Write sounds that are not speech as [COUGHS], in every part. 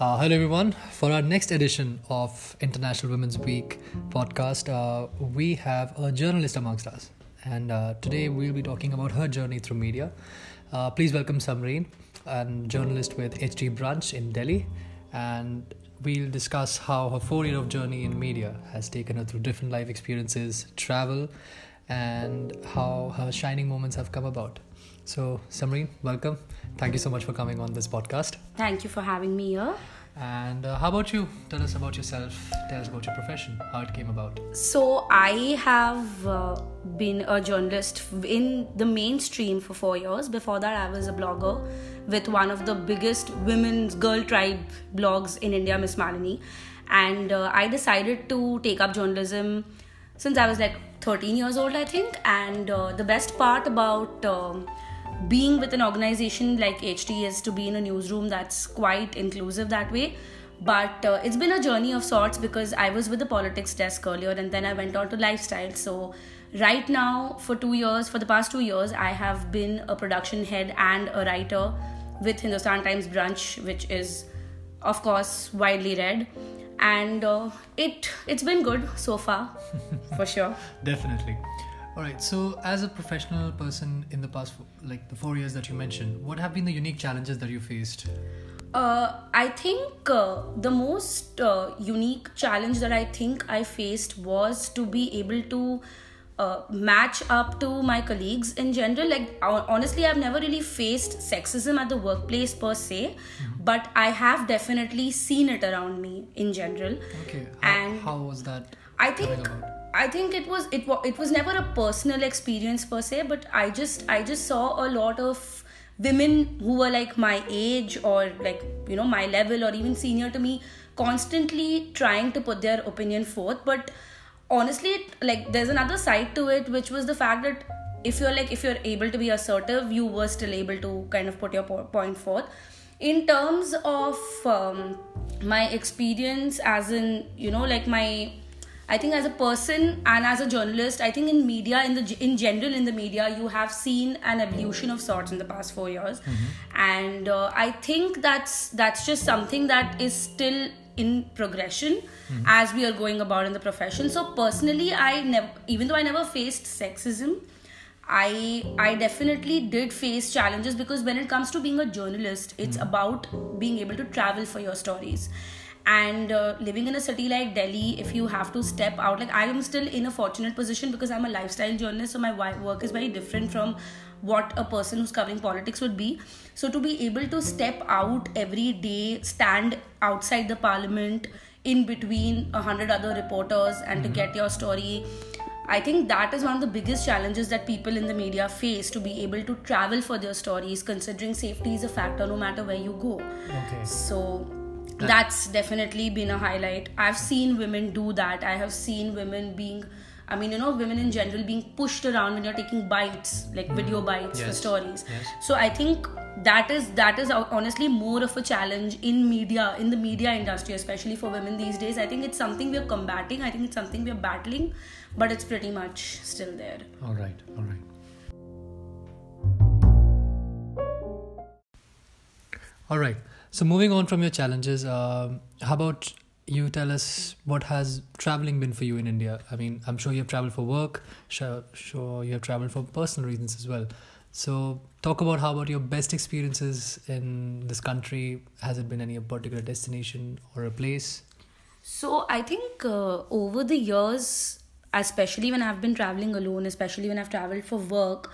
Uh, hello, everyone. For our next edition of International Women's Week podcast, uh, we have a journalist amongst us. And uh, today we'll be talking about her journey through media. Uh, please welcome Samreen, a journalist with HT Brunch in Delhi. And we'll discuss how her four year of journey in media has taken her through different life experiences, travel, and how her shining moments have come about. So, Samreen, welcome. Thank you so much for coming on this podcast. Thank you for having me here. And uh, how about you? Tell us about yourself. Tell us about your profession, how it came about. So, I have uh, been a journalist in the mainstream for four years. Before that, I was a blogger with one of the biggest women's girl tribe blogs in India, Miss Malini. And uh, I decided to take up journalism since I was like 13 years old, I think. And uh, the best part about um, being with an organization like HT is to be in a newsroom that's quite inclusive that way. But uh, it's been a journey of sorts because I was with the politics desk earlier and then I went on to lifestyle. So, right now, for two years, for the past two years, I have been a production head and a writer with Hindustan Times Brunch, which is, of course, widely read. And uh, it it's been good so far, [LAUGHS] for sure. Definitely. All right. So, as a professional person in the past, like the four years that you mentioned, what have been the unique challenges that you faced? Uh, I think uh, the most uh, unique challenge that I think I faced was to be able to uh, match up to my colleagues in general. Like, honestly, I've never really faced sexism at the workplace per se, mm-hmm. but I have definitely seen it around me in general. Okay. How, and how was that? I think. I think it was it was it was never a personal experience per se, but I just I just saw a lot of women who were like my age or like you know my level or even senior to me constantly trying to put their opinion forth. But honestly like there's another side to it which was the fact that if you're like if you're able to be assertive you were still able to kind of put your point forth. In terms of um, my experience as in you know like my I think as a person and as a journalist, I think in media, in the in general, in the media, you have seen an evolution of sorts in the past four years, mm-hmm. and uh, I think that's that's just something that is still in progression mm-hmm. as we are going about in the profession. So personally, I never, even though I never faced sexism, I I definitely did face challenges because when it comes to being a journalist, it's mm-hmm. about being able to travel for your stories and uh, living in a city like delhi if you have to step out like i am still in a fortunate position because i'm a lifestyle journalist so my work is very different from what a person who's covering politics would be so to be able to step out every day stand outside the parliament in between a hundred other reporters and to mm-hmm. get your story I think that is one of the biggest challenges that people in the media face to be able to travel for their stories, considering safety is a factor no matter where you go. Okay. So that's definitely been a highlight. I've seen women do that. I have seen women being i mean you know women in general being pushed around when you're taking bites like video bites yes. for stories. Yes. so i think that is that is honestly more of a challenge in media in the media industry especially for women these days. I think it's something we're combating. I think it's something we're battling but it's pretty much still there. All right. All right. All right so moving on from your challenges, uh, how about you tell us what has traveling been for you in India? I mean, I'm sure you have traveled for work, sure, sure you have traveled for personal reasons as well. So talk about how about your best experiences in this country. Has it been any particular destination or a place? So I think uh, over the years, especially when I've been traveling alone, especially when I've traveled for work,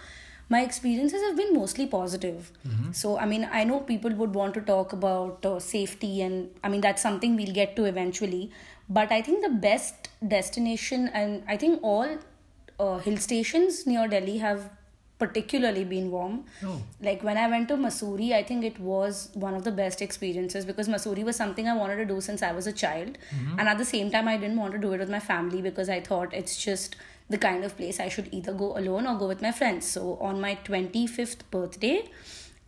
my experiences have been mostly positive. Mm-hmm. So, I mean, I know people would want to talk about uh, safety, and I mean, that's something we'll get to eventually. But I think the best destination, and I think all uh, hill stations near Delhi have particularly been warm. Oh. Like when I went to Mussoorie, I think it was one of the best experiences because Mussoorie was something I wanted to do since I was a child. Mm-hmm. And at the same time, I didn't want to do it with my family because I thought it's just the kind of place I should either go alone or go with my friends. So on my 25th birthday,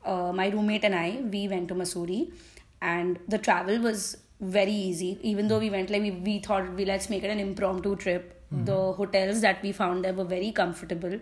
uh, my roommate and I, we went to Mussoorie and the travel was very easy. Even though we went like we, we thought we let's make it an impromptu trip. The hotels that we found there were very comfortable,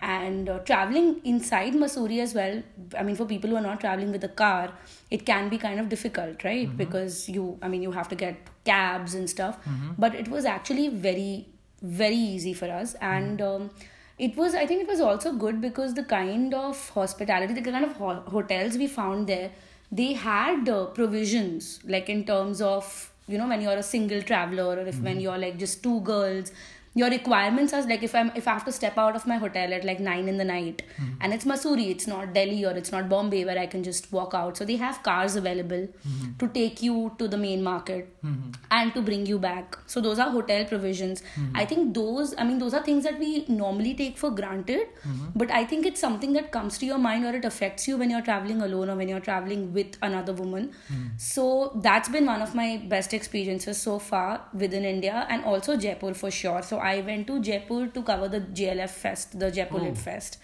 and uh, traveling inside Mussoorie as well. I mean, for people who are not traveling with a car, it can be kind of difficult, right? Because you, I mean, you have to get cabs and stuff. But it was actually very, very easy for us, and. Um, it was i think it was also good because the kind of hospitality the kind of ho- hotels we found there they had uh, provisions like in terms of you know when you're a single traveler or if when you're like just two girls your requirements are like if i'm if i have to step out of my hotel at like 9 in the night mm-hmm. and it's Mussoorie it's not Delhi or it's not Bombay where I can just walk out. So they have cars available mm-hmm. to take you to the main market mm-hmm. and to bring you back. So those are hotel provisions. I think those I mean those are things that we normally take for granted but I think it's something that comes to your mind or it affects you when you're traveling alone or when you're traveling with another woman. So that's been one of my best experiences so far within India and also Jaipur for sure. So I went to Jaipur to cover the JLF Fest, the Jaipur Lit Fest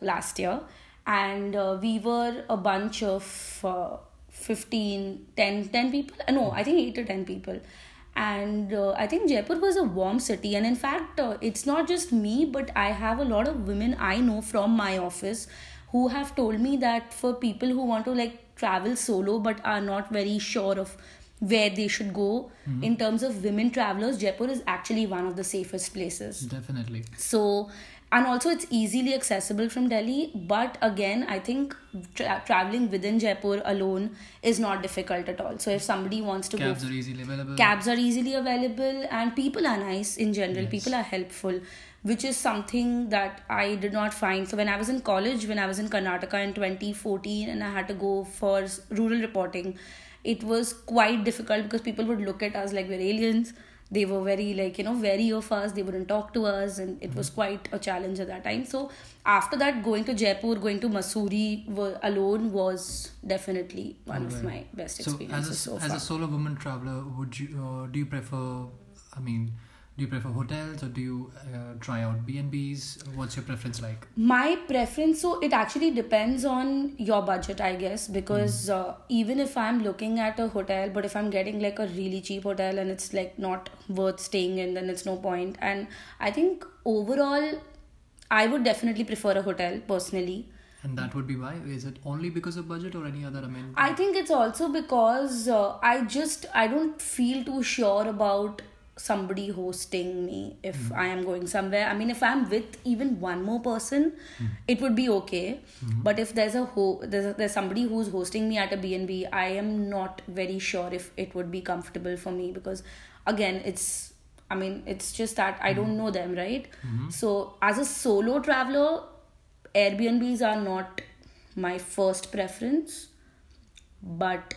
last year. And uh, we were a bunch of uh, 15, 10, 10 people. Uh, no, I think 8 to 10 people. And uh, I think Jaipur was a warm city. And in fact, uh, it's not just me, but I have a lot of women I know from my office who have told me that for people who want to like travel solo but are not very sure of where they should go mm-hmm. in terms of women travelers jaipur is actually one of the safest places Definitely. so and also it's easily accessible from delhi but again i think tra- traveling within jaipur alone is not difficult at all so if somebody wants to Cabs go are easily available. cabs are easily available and people are nice in general Yes. people are helpful which is something that i did not find so when i was in college when i was in karnataka in 2014 and i had to go for rural reporting it was quite difficult because people would look at us like we're aliens. They were very like you know wary of us. They wouldn't talk to us. And it was quite a challenge at that time. So after that going to jaipur going to Mussoorie were, alone was definitely one of my best So, experiences as a, so as a solo woman traveler, would you uh, do you prefer? I mean, do you prefer hotels or do you uh, try out B and B's? What's your preference like? my preference so it actually depends on your budget i guess because uh, even if i'm looking at a hotel but if i'm getting like a really cheap hotel and it's like not worth staying in then it's no point and i think overall i would definitely prefer a hotel personally And that would be why? Is it only because of budget or any other amenity? I think it's also because uh, I just I don't feel too sure about somebody hosting me if I am going somewhere. I mean, if I'm with even one more person, hmm. it would be okay. Hmm. But if there's a ho- there's, a, there's somebody who's hosting me at a B&B, I am not very sure if it would be comfortable for me because again, it's I mean, it's just that I don't hmm. know them, right? So as a solo traveler, Airbnbs are not my first preference but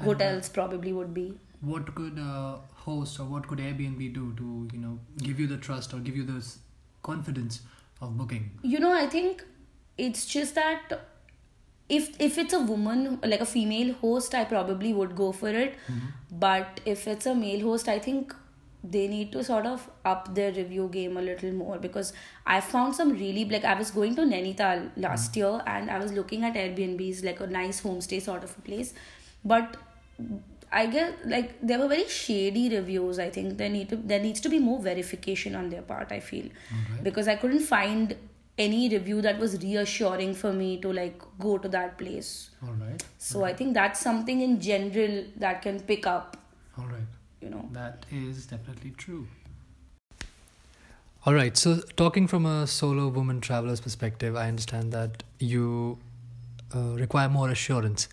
hotels probably would be what could a host or what could Airbnb do to you know give you the trust or give you the confidence of booking? you know i think it's just that if if it's a woman like a female host i probably would go for it. Mm-hmm. But if it's a male host i think they need to sort of up their review game a little more because i found some really like i was going to nainital last mm-hmm. year and i was looking at airbnbs like a nice homestay sort of a place. But I guess like there were very shady reviews. I think there need to there needs to be more verification on their part. I feel Alright. because I couldn't find any review that was reassuring for me to like go to that place. All right. So I think that's something in general that can pick up. All right. You know. That is definitely true. All right. So, talking from a solo woman traveler's perspective, I understand that you uh, require more assurance.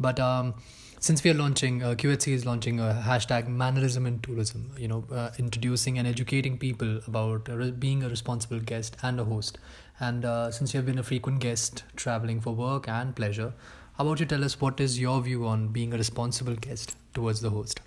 But um, since we are launching, uh, QHC is launching a hashtag mannerism in tourism, you know, uh, introducing and educating people about re- being a responsible guest and a host. And uh, since you have been a frequent guest traveling for work and pleasure, how about you tell us what is your view on being a responsible guest towards the host?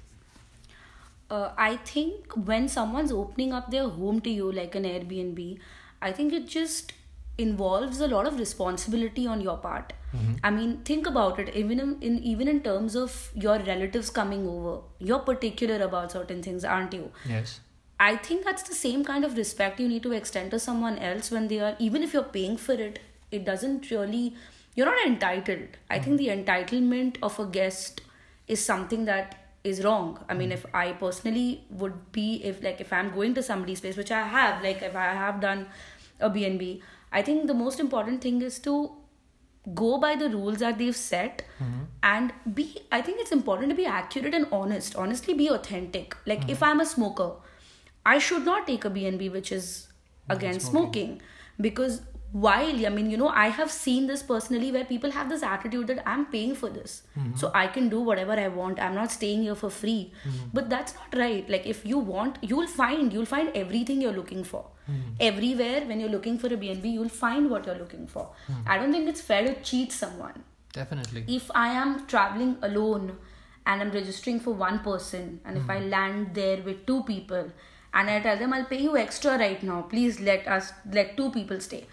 uh, I think when someone's opening up their home to you, like an Airbnb, I think it just involves a lot of responsibility on your part. Mm-hmm. I mean, think about it. Even in, in even in terms of your relatives coming over, you're particular about certain things, aren't you? Yes. I think that's the same kind of respect you need to extend to someone else when they are, even if you're paying for it, it doesn't really, you're not entitled. I think mm-hmm. the entitlement of a guest is something that is wrong i mean mm-hmm. if i personally would be if like if i'm going to somebody's place which i have like if i have done a bnb i think the most important thing is to go by the rules that they've set mm-hmm. and be i think it's important to be accurate and honest. Honestly be authentic. Like mm-hmm. if i'm a smoker i should not take a bnb which is against smoking. because while i mean you know i have seen this personally where people have this attitude that i'm paying for this. Mm-hmm. So i can do whatever i want. I'm not staying here for free. Mm-hmm. But that's not right. Like if you want you'll find you'll find everything you're looking for. Mm-hmm. Everywhere when you're looking for a bnb you'll find what you're looking for. I don't think it's fair to cheat someone. Definitely. if I am traveling alone and I'm registering for one person, and if I land there with two people, and I tell them I'll pay you extra right now, please let us let two people stay.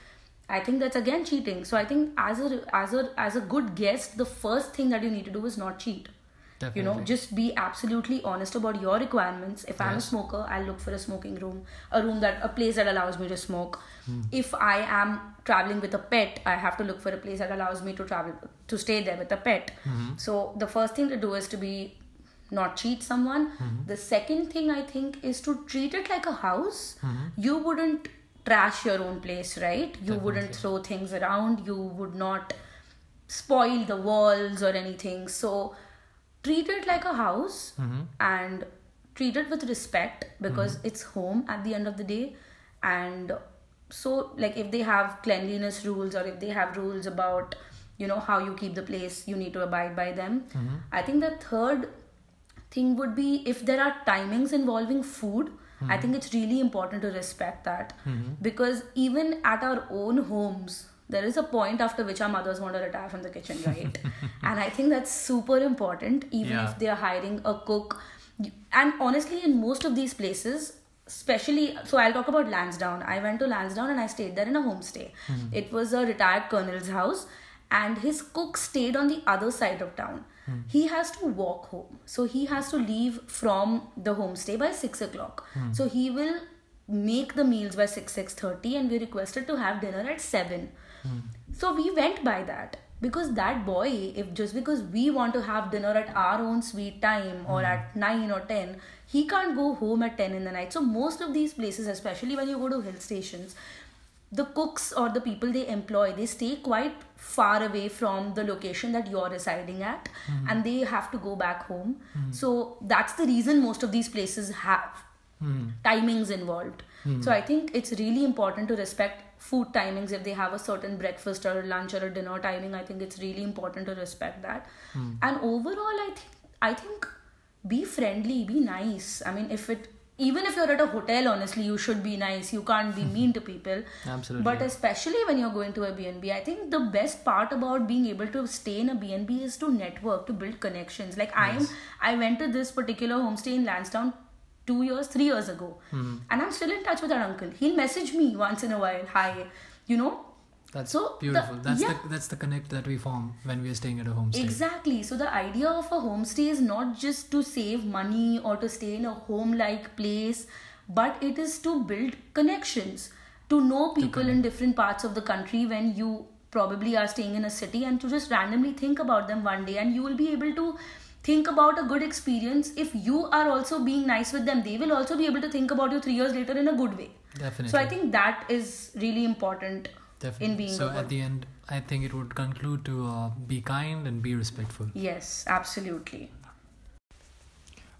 I think that's again cheating. So I think as a as a as a good guest, the first thing that you need to do is not cheat. You know, just be absolutely honest about your requirements. If I'm a smoker, I'll look for a smoking room, a room that a place that allows me to smoke. Hmm. If I am traveling with a pet, I have to look for a place that allows me to travel to stay there with a pet. Mm-hmm. So the first thing to do is to be not cheat someone. Mm-hmm. The second thing I think is to treat it like a house. Mm-hmm. You wouldn't trash your own place, right? You wouldn't throw things around. You would not spoil the walls or anything. So treat it like a house mm-hmm. and treat it with respect because mm-hmm. it's home at the end of the day. And so, like, if they have cleanliness rules or if they have rules about, you know, how you keep the place, you need to abide by them. Mm-hmm. I think the third thing would be if there are timings involving food i think it's really important to respect that. Mm-hmm. Because even at our own homes there is a point after which our mothers want to retire from the kitchen right? [LAUGHS] And i think that's super important even Yeah. if they are hiring a cook. And honestly in most of these places especially so i'll talk about lansdowne. I went to lansdowne and i stayed there in a homestay. Mm-hmm. It was a retired colonel's house and his cook stayed on the other side of town he has to walk home. So he has to leave from the homestay by 6 o'clock. Hmm. So he will make the meals by 6 6.30 and we requested to have dinner at 7 hmm. so we went by that. Because that boy if just because we want to have dinner at our own sweet time or hmm. at 9 or 10 he can't go home at 10 in the night. So most of these places especially when you go to hill stations the cooks or the people they employ they stay quite far away from the location that you're residing at mm-hmm. and they have to go back home. Mm-hmm. So that's the reason most of these places have mm-hmm. timings involved. So i think it's really important to respect food timings. If they have a certain breakfast or lunch or a dinner timing i think it's really important to respect that. And overall i think i think be friendly be nice. I mean if it even if you're at a hotel honestly you should be nice. You can't be mean to people. [LAUGHS] Absolutely. but especially when you're going to a bnb i think the best part about being able to stay in a bnb is to network to build connections. Like i'm i went to this particular homestay in lansdowne two years three years ago. Hmm. And i'm still in touch with that uncle. He'll message me once in a while. Hi. You know That's So, the- beautiful. that's yeah. the that's the connect that we form when we are staying at a homestay. Exactly. So the idea of a homestay is not just to save money or to stay in a home-like place, but it is to build connections, to know people in different parts of the country when you probably are staying in a city and to just randomly think about them one day and you will be able to think about a good experience if you are also being nice with them they will also be able to think about you 3 years later in a good way Definitely. so i think that is really important Definitely. in being so good at the end, I think it would conclude to uh, be kind and be respectful. yes absolutely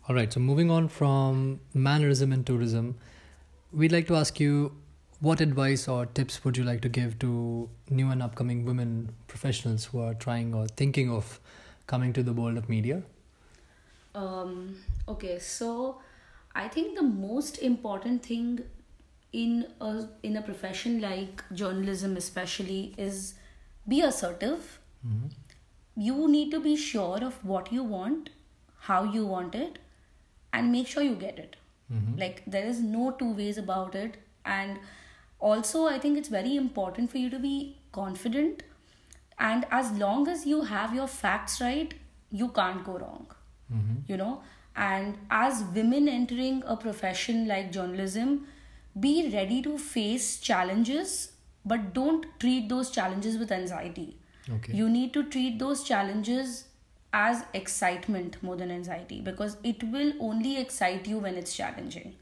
All right. So moving on from mannerism and tourism, we'd like to ask you what advice or tips would you like to give to new and upcoming women professionals who are trying or thinking of coming to the world of media? Um, okay, so I think the most important thing in a in a profession like journalism, especially, is be assertive. Mm-hmm. You need to be sure of what you want, how you want it, and make sure you get it. Mm-hmm. Like there is no two ways about it, and also I think it's very important for you to be confident. And as long as you have your facts right, you can't go wrong mm-hmm. you know and as women entering a profession like journalism be ready to face challenges but don't treat those challenges with anxiety Okay. you need to treat those challenges as excitement more than anxiety because it will only excite you when it's challenging.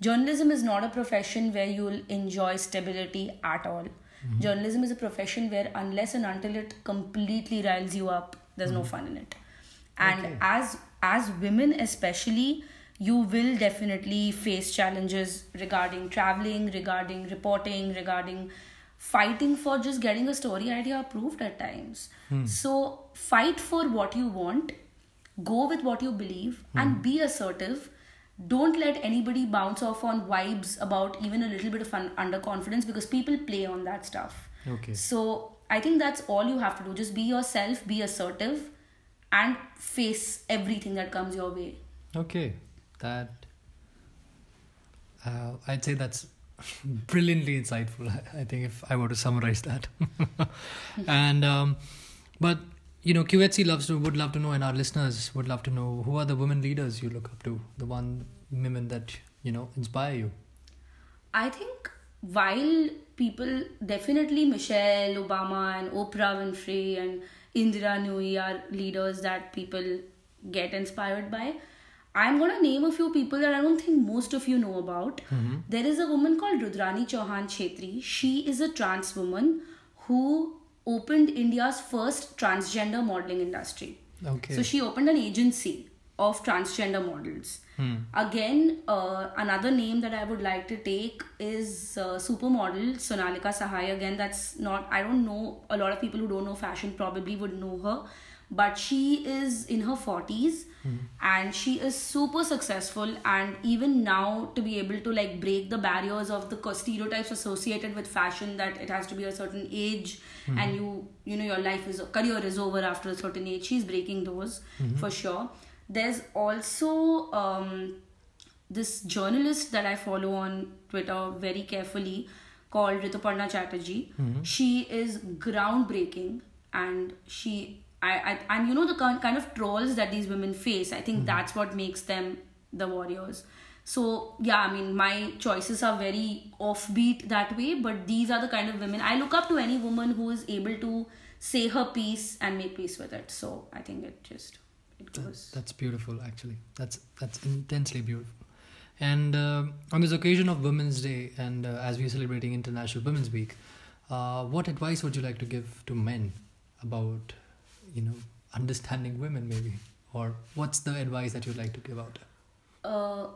Journalism is not a profession where you'll enjoy stability at all. Mm-hmm. Journalism is a profession where, unless and until it completely riles you up, there's mm-hmm. no fun in it. And okay. as as women, especially, you will definitely face challenges regarding traveling, regarding reporting, regarding fighting for just getting a story idea approved at times. Hmm. So fight for what you want, go with what you believe, hmm. and be assertive. Don't let anybody bounce off on vibes about even a little bit of un- underconfidence because people play on that stuff. Okay. So I think that's all you have to do. Just be yourself, be assertive, and face everything that comes your way. Okay, that uh, I'd say that's brilliantly insightful. I think if I were to summarize that, [LAUGHS] and um, but you know, QHC loves to would love to know, and our listeners would love to know who are the women leaders you look up to, the one women that you know inspire you. I think while people definitely Michelle Obama and Oprah Winfrey and Indira Nooyi are leaders that people get inspired by. I'm gonna name a few people that I don't think most of you know about. Mm-hmm. There is a woman called Rudrani Chauhan Chhetri. She is a trans woman who opened India's first transgender modeling industry. Okay. So she opened an agency of transgender models. Hmm. Again, uh, another name that I would like to take is uh, supermodel Sonalika Sahay. Again, that's not, I don't know, a lot of people who don't know fashion probably would know her but she is in her 40s mm. and she is super successful and even now to be able to like break the barriers of the stereotypes associated with fashion that it has to be a certain age mm. and you you know your life is career is over after a certain age she's breaking those mm-hmm. for sure there's also um, this journalist that i follow on twitter very carefully called rituparna chatterjee mm-hmm. she is groundbreaking and she I, I and you know the kind of trolls that these women face i think mm-hmm. that's what makes them the warriors. So yeah i mean my choices are very offbeat that way but these are the kind of women i look up to any woman who is able to say her piece and make peace with it. So i think it just it goes. that, that's beautiful actually. That's that's intensely beautiful. And uh, on this occasion of women's day and uh, as we're celebrating international women's week uh, what advice would you like to give to men about you know understanding women maybe? Or what's the advice that you'd like to give out? Uh,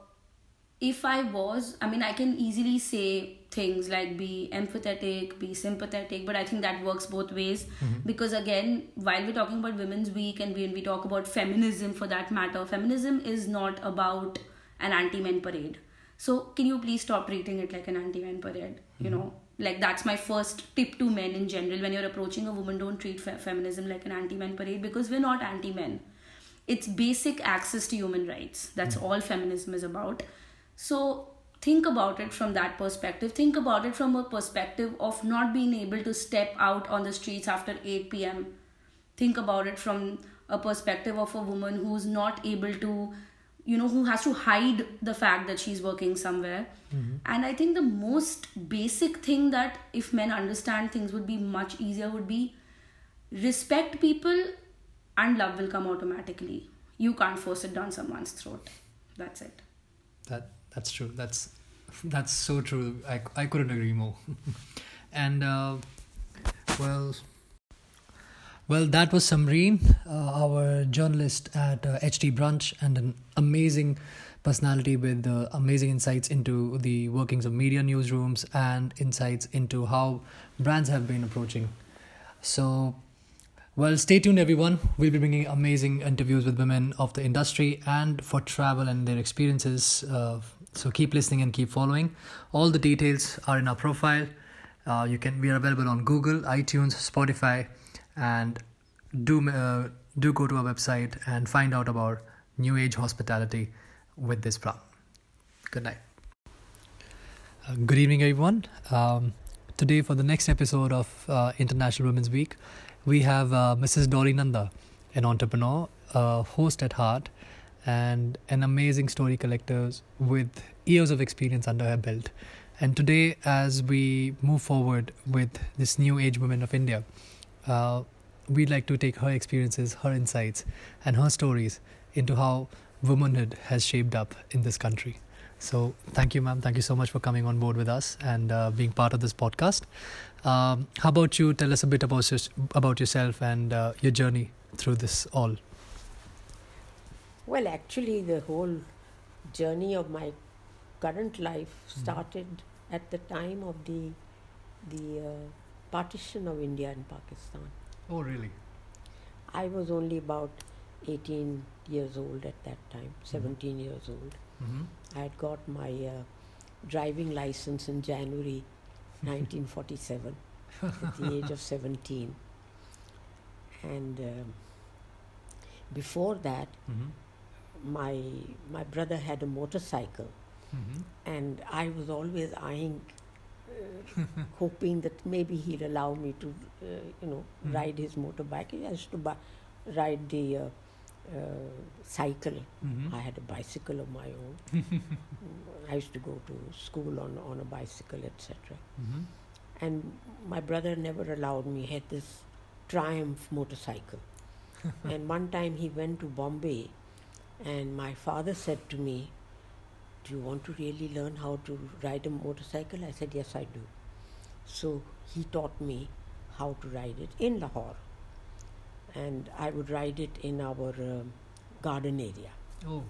if i was i mean i can easily say things like be empathetic be sympathetic but i think that works both ways. Mm-hmm. because again while we're talking about women's week and when we talk about feminism for that matter feminism is not about an anti-men parade. So can you please stop treating it like an anti-men parade you mm-hmm. know like that's my first tip to men in general. When you're approaching a woman don't treat fe- feminism like an anti-men parade because we're not anti-men. It's basic access to human rights. That's mm-hmm. all feminism is about. So think about it from that perspective. Think about it from a perspective of not being able to step out on the streets after 8 p.m think about it from a perspective of a woman who's not able to you know who has to hide the fact that she's working somewhere. Mm-hmm. and i think the most basic thing that if men understand things would be much easier would be respect people and love will come automatically. You can't force it down someone's throat. That's it. That that's true. That's that's so true. I, I couldn't agree more. [LAUGHS] And uh, well well, that was Samreen, uh, our journalist at uh, HT Brunch, and an amazing personality with uh, amazing insights into the workings of media newsrooms and insights into how brands have been approaching. So, well, stay tuned, everyone. We'll be bringing amazing interviews with women of the industry and for travel and their experiences. Uh, so keep listening and keep following. All the details are in our profile. Uh, you can we are available on Google, iTunes, Spotify and do uh, do go to our website and find out about new age hospitality with this plan good night. Uh, good evening everyone. Um, today for the next episode of uh, international women's week we have uh, mrs dolly nanda an entrepreneur a host at heart and an amazing story collector with years of experience under her belt. And today as we move forward with this new age women of india uh, we'd like to take her experiences, her insights, and her stories into how womanhood has shaped up in this country. So, thank you, ma'am. Thank you so much for coming on board with us and uh, being part of this podcast. Um, how about you tell us a bit about, about yourself and uh, your journey through this all? Well, actually, the whole journey of my current life Mm-hmm. started at the time of the the uh, partition of India and Pakistan. Oh, really? I was only about 18 years old at that time, 17 years old. Mm-hmm. I had got my uh, driving license in January [LAUGHS] 1947 at the age of 17. And um, before that, Mm-hmm. my my brother had a motorcycle, Mm-hmm. and I was always eyeing, uh, [LAUGHS] hoping that maybe he'd allow me to, uh, you know, Mhm. ride his motorbike. He used to buy, ride the uh, uh, cycle. Mm-hmm. I had a bicycle of my own. [LAUGHS] I used to go to school on, on a bicycle, etc. Mm-hmm. And my brother never allowed me. He had this Triumph motorcycle. [LAUGHS] and one time he went to Bombay, and my father said to me, Do you want to really learn how to ride a motorcycle? I said, Yes, I do. So he taught me how to ride it in Lahore. And I would ride it in our um, garden area. Oh,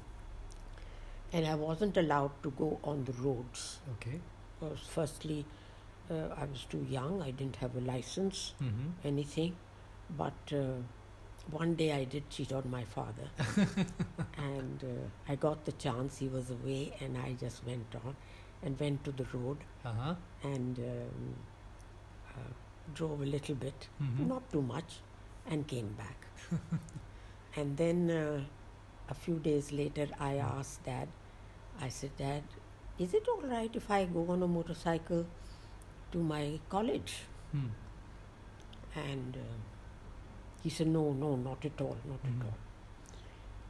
And I wasn't allowed to go on the roads. okay. Because firstly, uh, I was too young, I didn't have a license, Mm-hmm. anything. But uh, one day I did cheat on my father. [LAUGHS] and uh, I got the chance, he was away, and I just went on and went to the road Uh-huh. and um, uh, drove a little bit, Mm-hmm. not too much, and came back. [LAUGHS] and then uh, a few days later, I asked Dad, I said, Dad, is it all right if I go on a motorcycle to my college? Mm. And uh, he said, No, no, not at all, not Mhm. at all.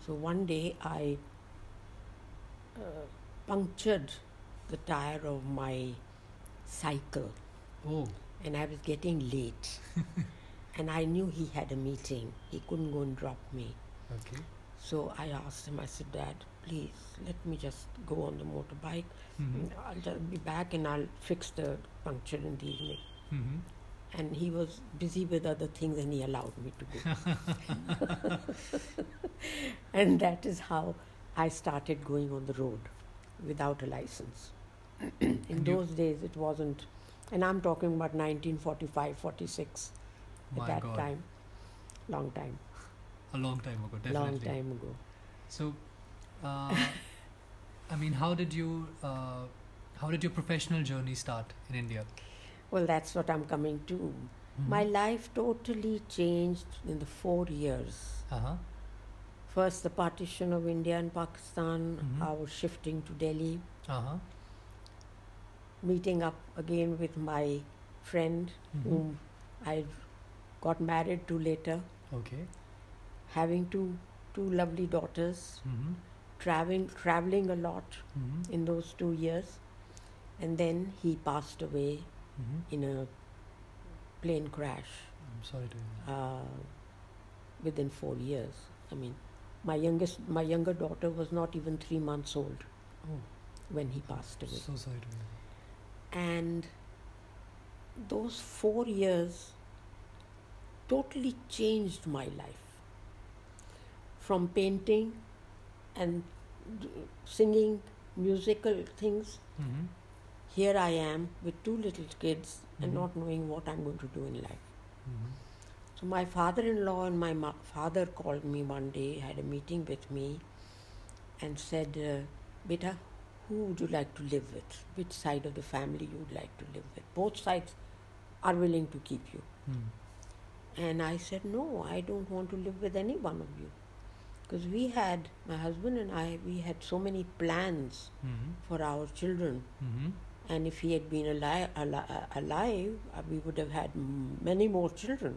So one day I uh, punctured the tire of my cycle Oh, and I was getting late. [LAUGHS] and I knew he had a meeting. He couldn't go and drop me. okay. So I asked him, I said, Dad, please let me just go on the motorbike. Mm-hmm. I'll just be back and I'll fix the puncture in the evening. Mm-hmm. And he was busy with other things and he allowed me to go. [LAUGHS] and that is how I started going on the road without a license. [CLEARS THROAT] In And those days, it wasn't, and I'm talking about 1945, 46 at that God. time. Long time, A long time ago, definitely. long time ago. So, uh, [LAUGHS] I mean, how did you, uh, how did your professional journey start in India? Well, that's what I'm coming to. Mm-hmm. My life totally changed in the four years. Uh huh. First, the partition of India and Pakistan, Mhm. our shifting to Delhi, Uh huh. meeting up again with my friend Mm-hmm. whom I got married to later, Okay. having two two lovely daughters, Mm-hmm. traveling traveling a lot Mm-hmm. in those two years, and then he passed away Mm-hmm. in a plane crash I'm sorry to uh, within four years. I mean, my youngest my younger daughter was not even three months old Oh, when he passed away. so sorry to hear and those four years totally changed my life from painting and singing musical things Mm-hmm. Here i am with two little kids and Mhm. not knowing what i'm going to do in life Mm-hmm. so my father-in-law and my mo- father called me one day had a meeting with me and said uh, beta who would you like to live with which side of the family you would like to live with both sides are willing to keep you Mm. and i said no i don't want to live with any one of you because we had my husband and i we had so many plans Mm-hmm. for our children Mm-hmm. And if he had been alive, ali- alive uh, we would have had many more children.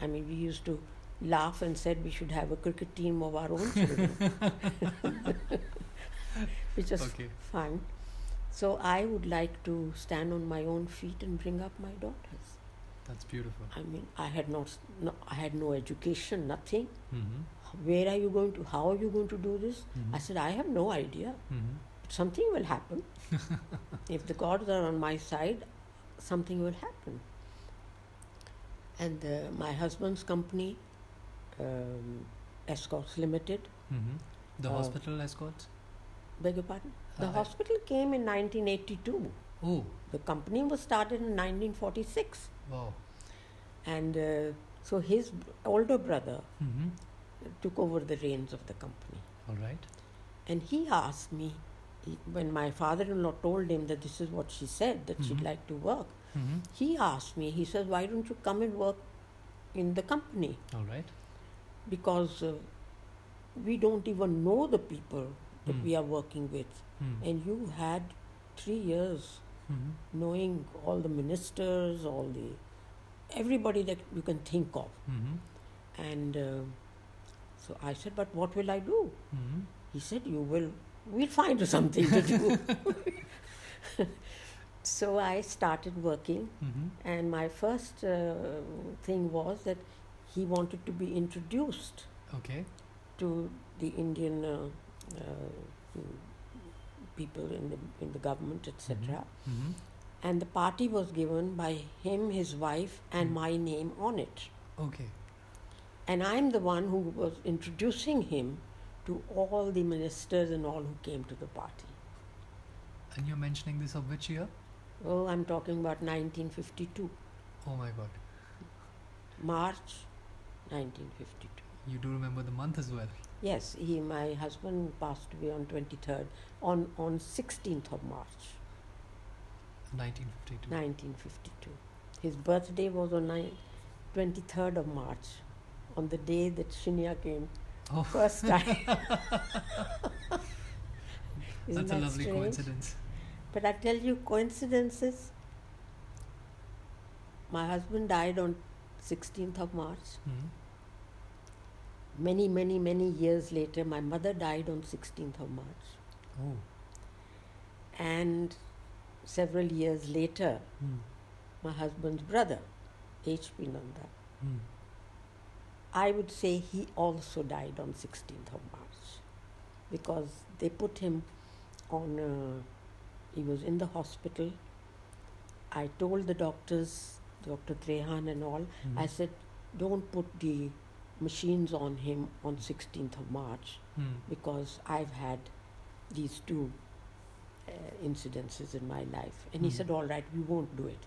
I mean, we used to laugh and said we should have a cricket team of our own children, [LAUGHS] which was Okay. fun. So I would like to stand on my own feet and bring up my daughters. That's beautiful. I mean, I had not, no, I had no education, nothing. Mm-hmm. Where are you going to? How are you going to do this? Mhm. I said, I have no idea. Mm-hmm. Something will happen. [LAUGHS] if the gods are on my side, something will happen. And uh, my husband's company, um, Escorts Limited, Mm-hmm. The Uh, hospital escorts. beg your pardon? The Uh, hospital came in 1982. Oh, The company was started in 1946. wow. And uh, so his older brother Mm-hmm. took over the reins of the company. All right. And he asked me, when my father in law told him that this is what she said, that she'd Mhm. like to work, Mm-hmm. he asked me, he says, why don't you come and work in the company? All right. Because uh, we don't even know the people that Mm. we are working with. Mm-hmm. And you had three years Mm-hmm. knowing all the ministers, all the everybody that you can think of. Mm-hmm. And uh, so I said, but what will I do? Mm-hmm. He said, you will, we'll find something to do. [LAUGHS] so I started working, Mm-hmm. and my first uh, thing was that he wanted to be introduced Okay. to the Indian uh, uh, people in the in the government, etc. Mm-hmm. And the party was given by him, his wife, and Mm. my name on it. Okay. And I'm the one who was introducing him to all the ministers and all who came to the party. And you're mentioning this of which year? Oh, I'm talking about 1952, Oh my God. March 1952. You do remember the month as well. Yes, he, my husband passed away on 23rd, on, on 16th of March 1952. 1952. His birthday was on nine, 23rd of March, on the day that Shinya came Oh, first time. [LAUGHS] Isn't that's a that lovely strange? coincidence. But I tell you, coincidences. My husband died on 16th of March. Mm-hmm. Many, many, many years later, my mother died on 16th of March. Oh. And several years later, Mm. my husband's brother, H.P. Nanda, Mm. I would say he also died on 16th of March because they put him on, uh, he was in the hospital. I told the doctors, Dr. Trehan and all, Mhm. I said, don't put the machines on him on 16th of March Mm. because I've had these two uh, incidences in my life. And he Mhm. said, all right, we won't do it.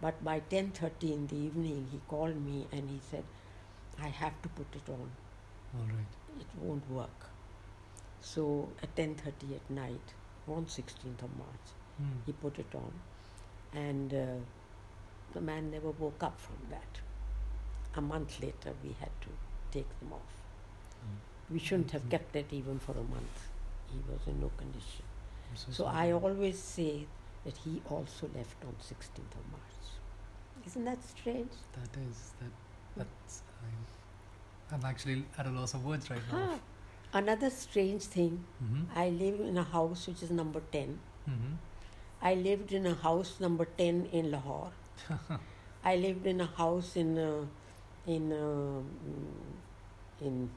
But by 10.30 in the evening, he called me and he said, I have to put it on. All right. It won't work. So at 10.30 at night, on 16th of March, Mm. he put it on. And uh, the man never woke up from that. A month later, we had to take them off. Mm. We shouldn't have Mhm. kept it even for a month. He was in no condition. So, So. I always say that he also left on 16th of March. Isn't that strange? That is that. That's. I'm, I'm actually at a loss of words right now. Huh. Another strange thing, Mm-hmm. I live in a house which is number 10. Mm-hmm. I lived in a house number 10 in Lahore. [LAUGHS] I lived in a house in uh, in uh, mm, in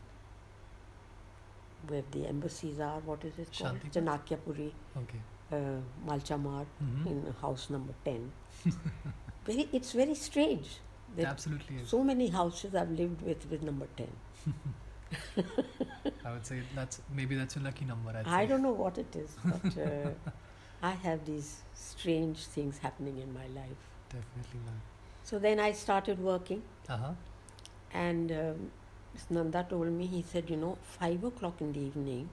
where the embassies are. What is it called? Chanakyapuri, Okay. uh, Malcha Marg, Mm-hmm. in house number 10. [LAUGHS] very, it's very strange that Absolutely is. so many houses I've lived with with number 10. [LAUGHS] I would say that's maybe that's a lucky number. I'd I say. don't know what it is, [LAUGHS] but uh, I have these strange things happening in my life. Definitely not. So then I started working, Uh huh. and um, Nanda told me, he said, you know, 5 o'clock in the evening,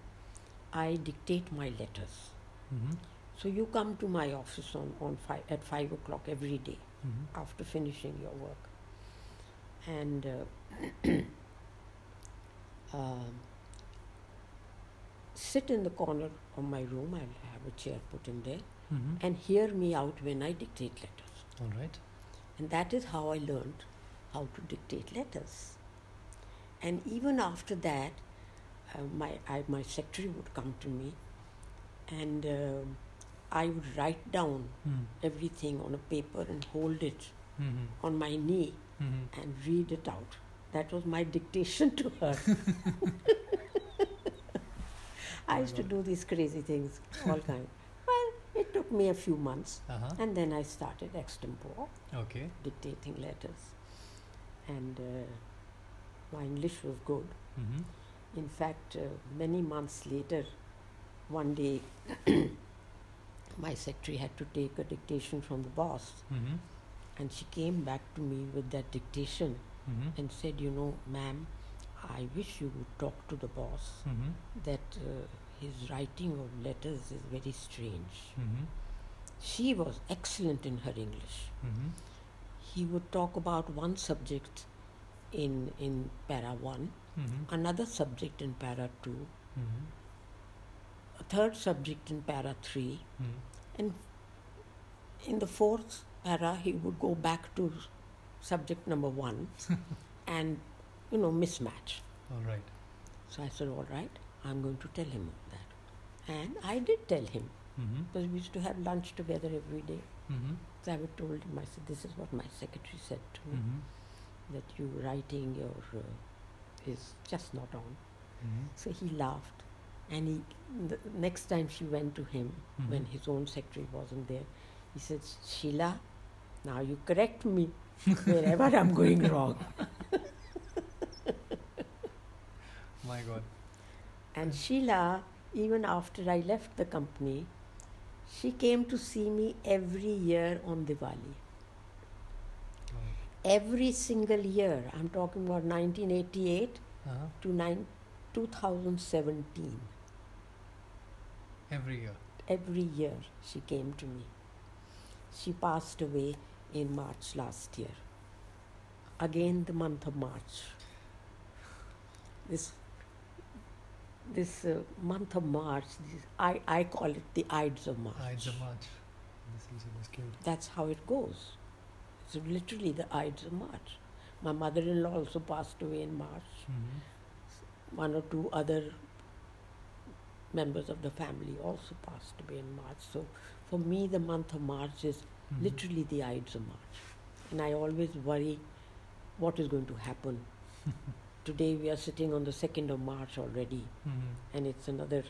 I dictate my letters. Mm-hmm. So you come to my office on, on five, at 5 o'clock every day Mm-hmm. after finishing your work. And uh, [CLEARS THROAT] um, sit in the corner of my room, I'll have a chair put in there, Mm-hmm. and hear me out when I dictate letters. All right. And that is how I learned how to dictate letters. And even after that, uh, my, I, my secretary would come to me and um I would write down Mm. everything on a paper and hold it Mm-hmm. on my knee Mm-hmm. and read it out. That was my dictation to her. [LAUGHS] I used to do these crazy things all kind. [LAUGHS] Well, it took me a few months, Uh-huh. and then I started extempore, Okay. dictating letters, and uh, my English was good. Mm-hmm. In fact, uh, many months later, one day, [CLEARS THROAT] my secretary had to take a dictation from the boss, Mm-hmm. and she came back to me with that dictation Mm-hmm. and said, You know, ma'am, I wish you would talk to the boss Mm-hmm. that uh, his writing of letters is very strange. Mm-hmm. She was excellent in her English. Mm-hmm. He would talk about one subject in, in para 1, Mm-hmm. another subject in para 2, Mm-hmm. a third subject in para 3, Mm-hmm. and in the fourth para, he would go back to subject number 1 [LAUGHS] and, you know, mismatch. All right. So I said, all right, I'm going to tell him that. And I did tell him, Mm-hmm. because we used to have lunch together every day. Mm-hmm. So I would told him, I said, this is what my secretary said to me, Mm-hmm. that you writing your uh, is just not on. Mm-hmm. So he laughed. And he, the next time she went to him, Mm-hmm. when his own secretary wasn't there, he said, Sheila, now you correct me wherever [LAUGHS] I'm going wrong. My God. And Sheila, even after I left the company, she came to see me every year on Diwali. Oh. Every single year. I'm talking about 1988 Uh-huh. to nine, 2017. Every year. Every year she came to me. She passed away in March last year. Again, the month of March. This this uh, month of March, this, I, I call it the Ides of March. Ides of March. This season is killed. That's how it goes. It's literally the Ides of March. My mother in law also passed away in March. Mm-hmm. One or two other members of the family also passed away in March. So for me, the month of March is Mm-hmm. literally the Ides of March. And I always worry what is going to happen. [LAUGHS] Today we are sitting on the 2nd of March already, Mm-hmm. and it's another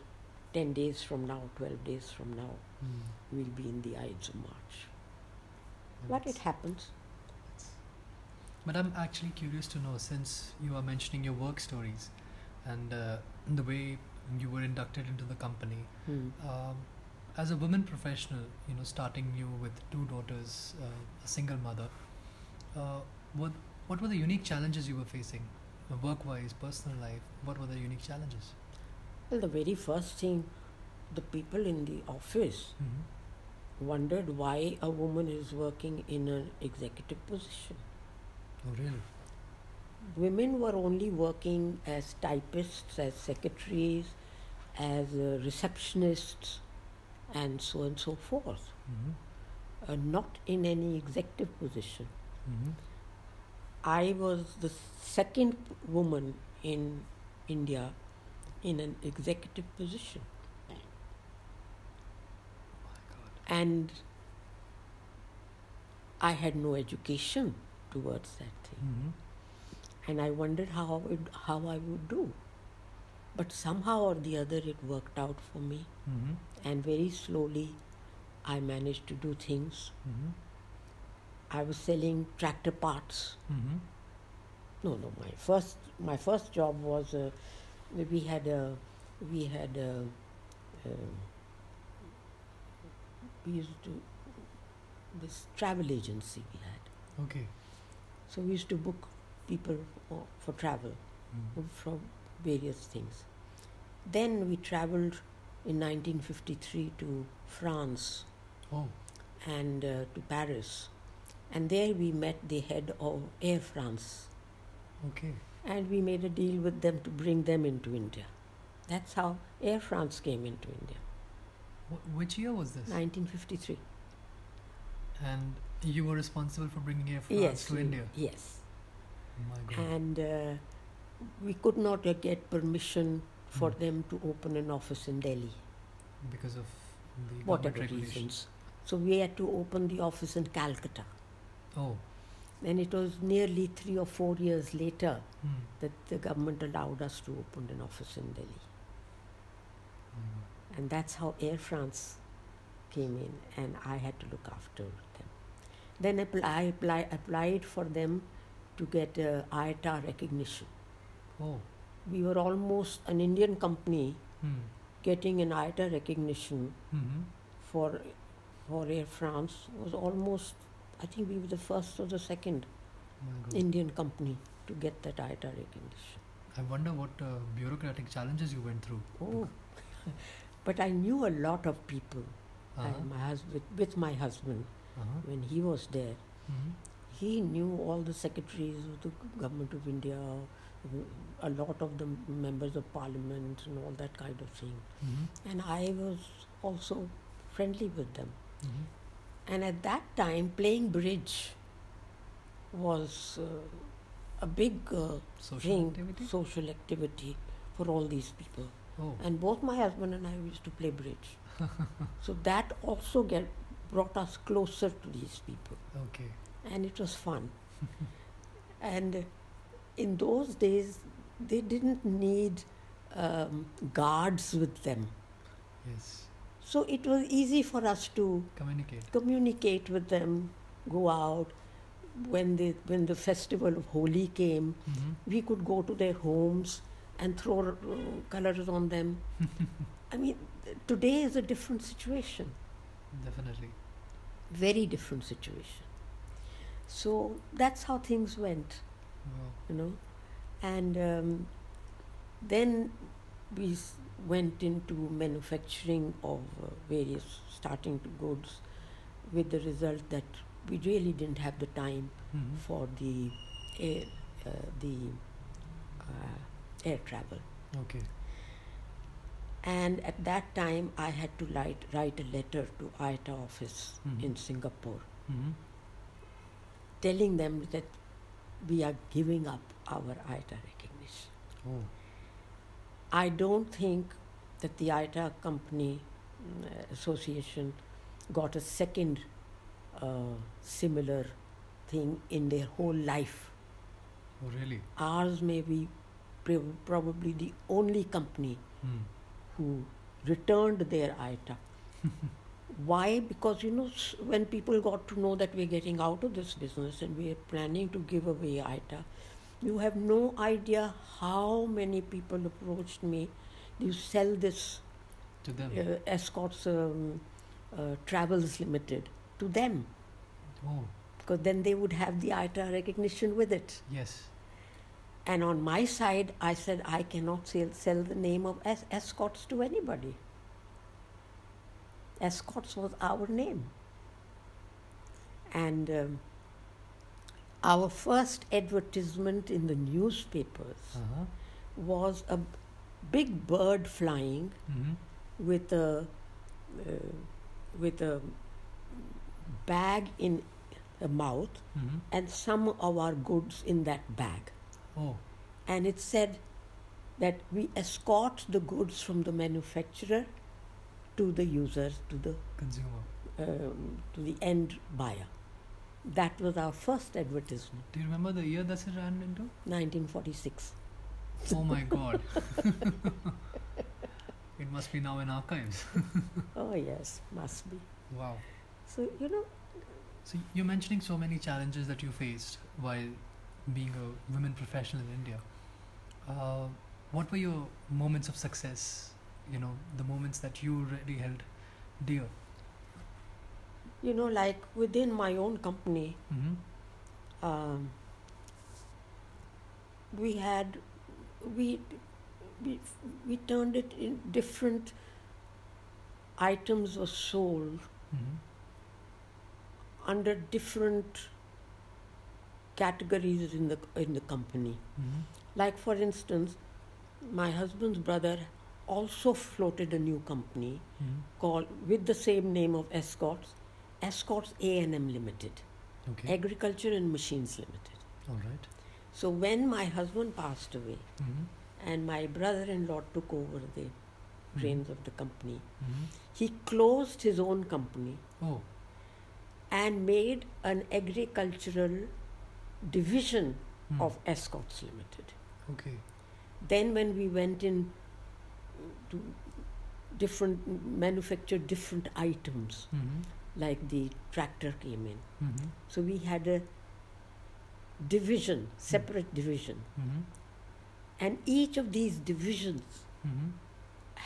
10 days from now, 12 days from now, Mm-hmm. we'll be in the Ides of March. But it happens. But I'm actually curious to know since you are mentioning your work stories and uh, the way you were inducted into the company. Hmm. Um, as a woman professional, you know, starting new with two daughters, uh, a single mother, uh, what what were the unique challenges you were facing, uh, work-wise, personal life? What were the unique challenges? Well, the very first thing, the people in the office Mm-hmm. wondered why a woman is working in an executive position. Oh, really? Women were only working as typists, as secretaries, as receptionists, and so on and so forth, Mm-hmm. uh, not in any executive position. Mm-hmm. I was the second woman in India in an executive position. And I had no education towards that thing, Mm-hmm. and I wondered how I would, how I would do. But somehow or the other, it worked out for me, Mm-hmm. and very slowly, I managed to do things. Mm-hmm. I was selling tractor parts. Mm-hmm. No, no, my first my first job was uh, we had a we had a, um we used to this travel agency we had. Okay. So we used to book people for, for travel Mm-hmm. from various things. Then we traveled in 1953 to France Oh. and uh, to Paris, and there we met the head of Air France, Okay. and we made a deal with them to bring them into India. That's how Air France came into India, Wh- which year was this? 1953. And you were responsible for bringing Air France yes, to we- India. Yes, Oh my God. and uh, we could not uh, get permission for Hmm. them to open an office in Delhi. because of the whatever regulations. reasons. So we had to open the office in Calcutta. Oh. Then it was nearly three or four years later Hmm. that the government allowed us to open an office in Delhi. Hmm. And that's how Air France came in, and I had to look after them. Then I apply, applied for them to get uh, IATA recognition. Oh. We were almost an Indian company Hmm. getting an IATA recognition hmm for for Air France was almost I think we were the first or the second Indian company to get that IATA recognition. I wonder what uh, bureaucratic challenges you went through. Oh, [LAUGHS] but I knew a lot of people. Uh-huh. My husband, with my husband, Uh-huh. when he was there, hmm he knew all the secretaries of the government of India, a lot of the members of parliament, and all that kind of thing. hmm And I was also friendly with them. hmm And at that time, playing bridge was uh, a big uh, Social thing, activity? social activity for all these people. Oh. And both my husband and I used to play bridge. [LAUGHS] so that also get, brought us closer to these people. Okay. And it was fun. [LAUGHS] and in those days, they didn't need um, guards with them. Yes. So it was easy for us to Communicate. communicate with them, go out. When the when the festival of Holi came, hmm we could go to their homes and throw uh, colors on them. [LAUGHS] I mean, today is a different situation, Definitely. very different situation. So that's how things went. You know. And um, then we went into manufacturing of uh, various starting to goods with the result that we really didn't have the time hmm for the air, uh, the uh, air travel. Okay. And at that time, I had to write, write a letter to IATA office Mhm. in Singapore, hmm telling them that we are giving up our IATA recognition. Oh. I don't think that the IATA company mm, association got a second uh, similar thing in their whole life. Oh, really? Ours may be prob- probably the only company Hmm. who returned their IATA. [LAUGHS] Why? Because you know, when people got to know that we're getting out of this business and we're planning to give away IATA, you have no idea how many people approached me. You sell this To them. uh, Escorts um, uh, Travels Limited to them Oh. because then they would have the IATA recognition with it. Yes. And on my side, I said I cannot sell, sell the name of es- escorts to anybody. Escorts was our name. And um, our first advertisement in the newspapers Uh-huh. was a big bird flying hmm with a uh, with a bag in the mouth hmm and some of our goods in that bag. Oh. and it said that we escort the goods from the manufacturer to the user, to the Consumer. um, to the end buyer. That was our first advertisement, Do you remember the year that it ran into? 1946. Oh my [LAUGHS] god. [LAUGHS] it must be now in archives. [LAUGHS] Oh yes, must be. wow. So you know, So you're mentioning so many challenges that you faced while being a women professional in India. Uh, what were your moments of success? You know, the moments that you really held dear. you know, like within my own company, Mm-hmm. um, we had we we we turned it in different items were sold Mm-hmm. under different categories in the in the company. Mm-hmm. Like for instance, my husband's brother also floated a new company Mm-hmm. called with the same name of Escorts, Escorts A and M Limited, Okay. Agriculture and Machines Limited. All right. So when my husband passed away Mm-hmm. and my brother-in-law took over the Mm-hmm. reins of the company, Mm-hmm. he closed his own company Oh. and made an agricultural division Hmm. of Escorts Limited. Okay. Then when we went in to different manufacture different items, Mm-hmm. like the tractor came in. Mm-hmm. So we had a division, separate division, Mm-hmm. and each of these divisions Mm-hmm.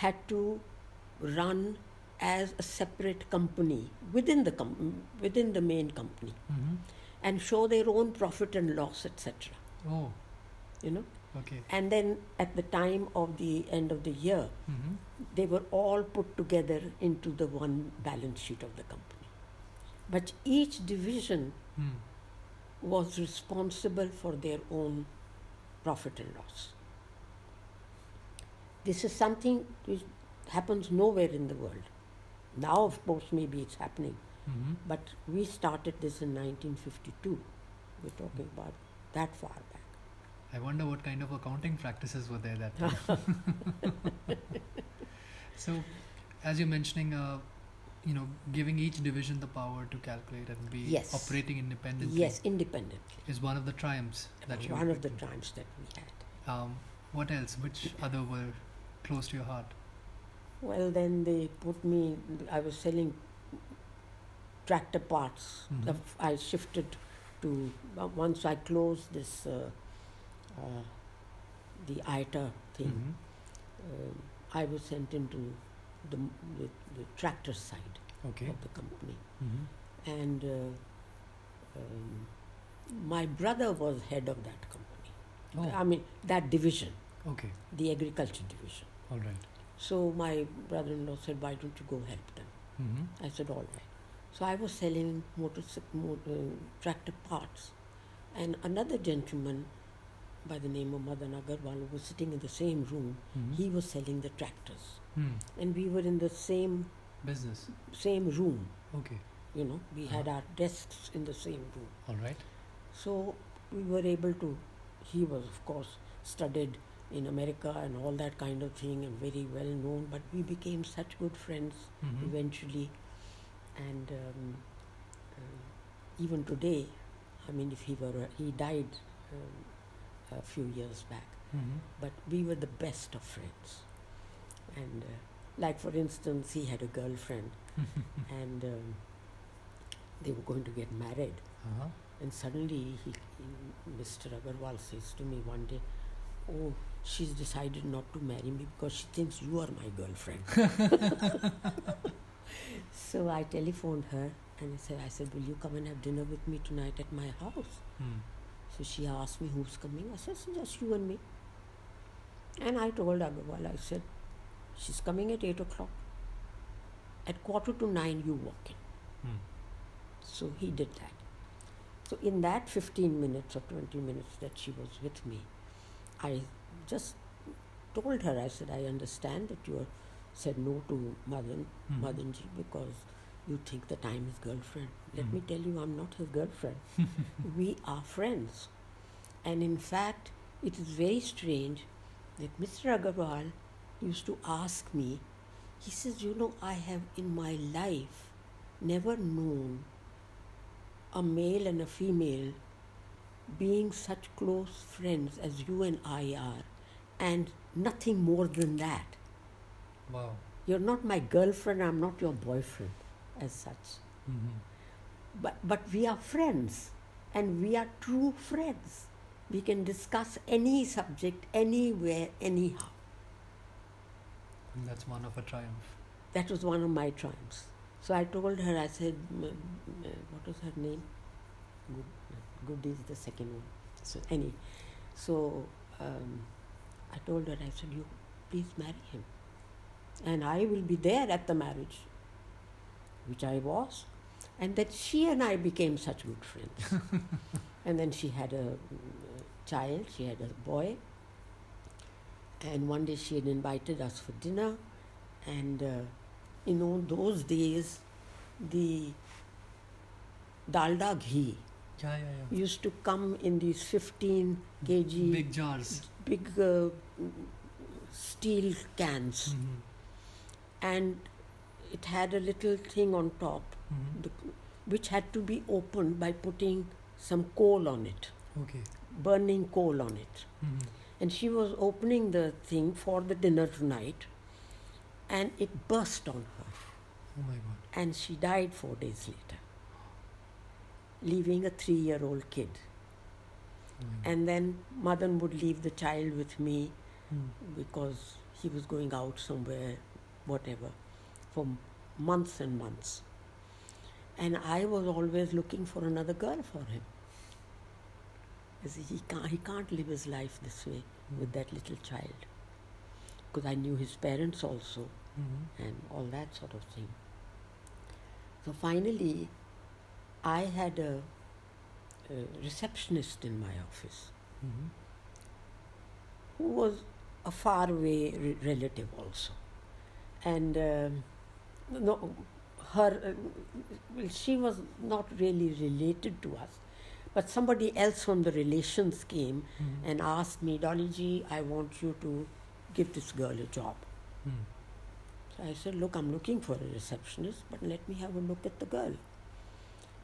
had to run as a separate company within the com- within the main company Mm-hmm. and show their own profit and loss, etc. Oh. You know, Okay. and then at the time of the end of the year, Mm-hmm. they were all put together into the one balance sheet of the company. But each division Mm. was responsible for their own profit and loss. This is something which happens nowhere in the world. Now, of course, maybe it's happening, Mm-hmm. but we started this in 1952. We're talking about that far back. I wonder what kind of accounting practices were there that time. [LAUGHS] so, as you're mentioning, uh, you know, giving each division the power to calculate and be Yes. operating independently Yes, independently. is one of the triumphs that you. One of the triumphs that we had. Um, what else? Which other were close to your heart? Well, then they put me, I was selling tractor parts. Mhm. F- I shifted to, uh, once I closed this, uh, uh, the IATA thing, Mhm. um, I was sent into the, the, the tractor side Okay. of the company. Mm-hmm. And uh, um, my brother was head of that company. I Oh. mean, that division, Okay. the agriculture division. All right. So my brother-in-law said, "Why don't you go help them?" Mm-hmm. I said, "All right." So I was selling motorcycle, mo- uh, tractor parts, and another gentleman by the name of Madan Agarwal who was sitting in the same room. Mm-hmm. He was selling the tractors, Hmm. and we were in the same Business. same room. Okay. You know, we had our desks in the same room. All right. So we were able to. He was, of course, studied in America and all that kind of thing, and very well known. But we became such good friends Mm-hmm. eventually, and um, uh, even today, I mean, if he were, he died um, a few years back. Mm-hmm. But we were the best of friends, and uh, like for instance, he had a girlfriend, [LAUGHS] and um, they were going to get married. Uh-huh. And suddenly, he, he- Mr. Agarwal says to me one day, "Oh, she's decided not to marry me because she thinks you are my girlfriend." [LAUGHS] [LAUGHS] so I telephoned her and I said, "I said, will you come and have dinner with me tonight at my house?" Hmm. So she asked me who's coming. I said, "So just you and me." And I told Agarwal, I said, "She's coming at eight o'clock. At quarter to nine, you walk in." Hmm. So he did that. So in that 15 minutes or 20 minutes that she was with me, I just told her, I said, I understand that you said no to Madan, Mhm. Madanji because you think that I'm his girlfriend. Let me Mhm. tell you, I'm not his girlfriend. [LAUGHS] we are friends. And in fact, it is very strange that Mr. Agarwal used to ask me, he says, You know, I have in my life never known a male and a female being such close friends as you and I are, and nothing more than that. Wow. You're not my girlfriend, I'm not your boyfriend as such. Mm-hmm. But, but we are friends, and we are true friends. We can discuss any subject, anywhere, anyhow. And that's one of a triumph. That was one of my triumphs. So I told her, I said, "M- m- what was her name? Good, Good is the second one. So, any, so um, I told her, I said, you please marry him. And I will be there at the marriage, which I was. And that she and I became such good friends. [LAUGHS] and then she had a mm, child, she had a boy. And one day she had invited us for dinner. And uh, you know, those days, the dalda ghee Yeah, yeah, yeah. used to come in these 15 kg Big jars. big, uh, steel cans, Mm-hmm. and it had a little thing on top, Mm-hmm. the, which had to be opened by putting some coal on it. Okay. burning coal on it. Mhm. And she was opening the thing for the dinner tonight, and it burst on her, Oh my god. and she died four days later, leaving a three year old kid. Oh And then Madan would leave the child with me Mm. because he was going out somewhere, whatever, for months and months. And I was always looking for another girl for him. He can't, he can't live his life this way with that little child. Because I knew his parents also Mhm. and all that sort of thing. So finally, I had a, a receptionist in my office Mhm. who was a faraway re- relative also. And um, no, her, uh, well, she was not really related to us, but somebody else from the relations came Mhm. and asked me, Dolly I want you to give this girl a job. Mm. So I said, Look, I'm looking for a receptionist, but let me have a look at the girl.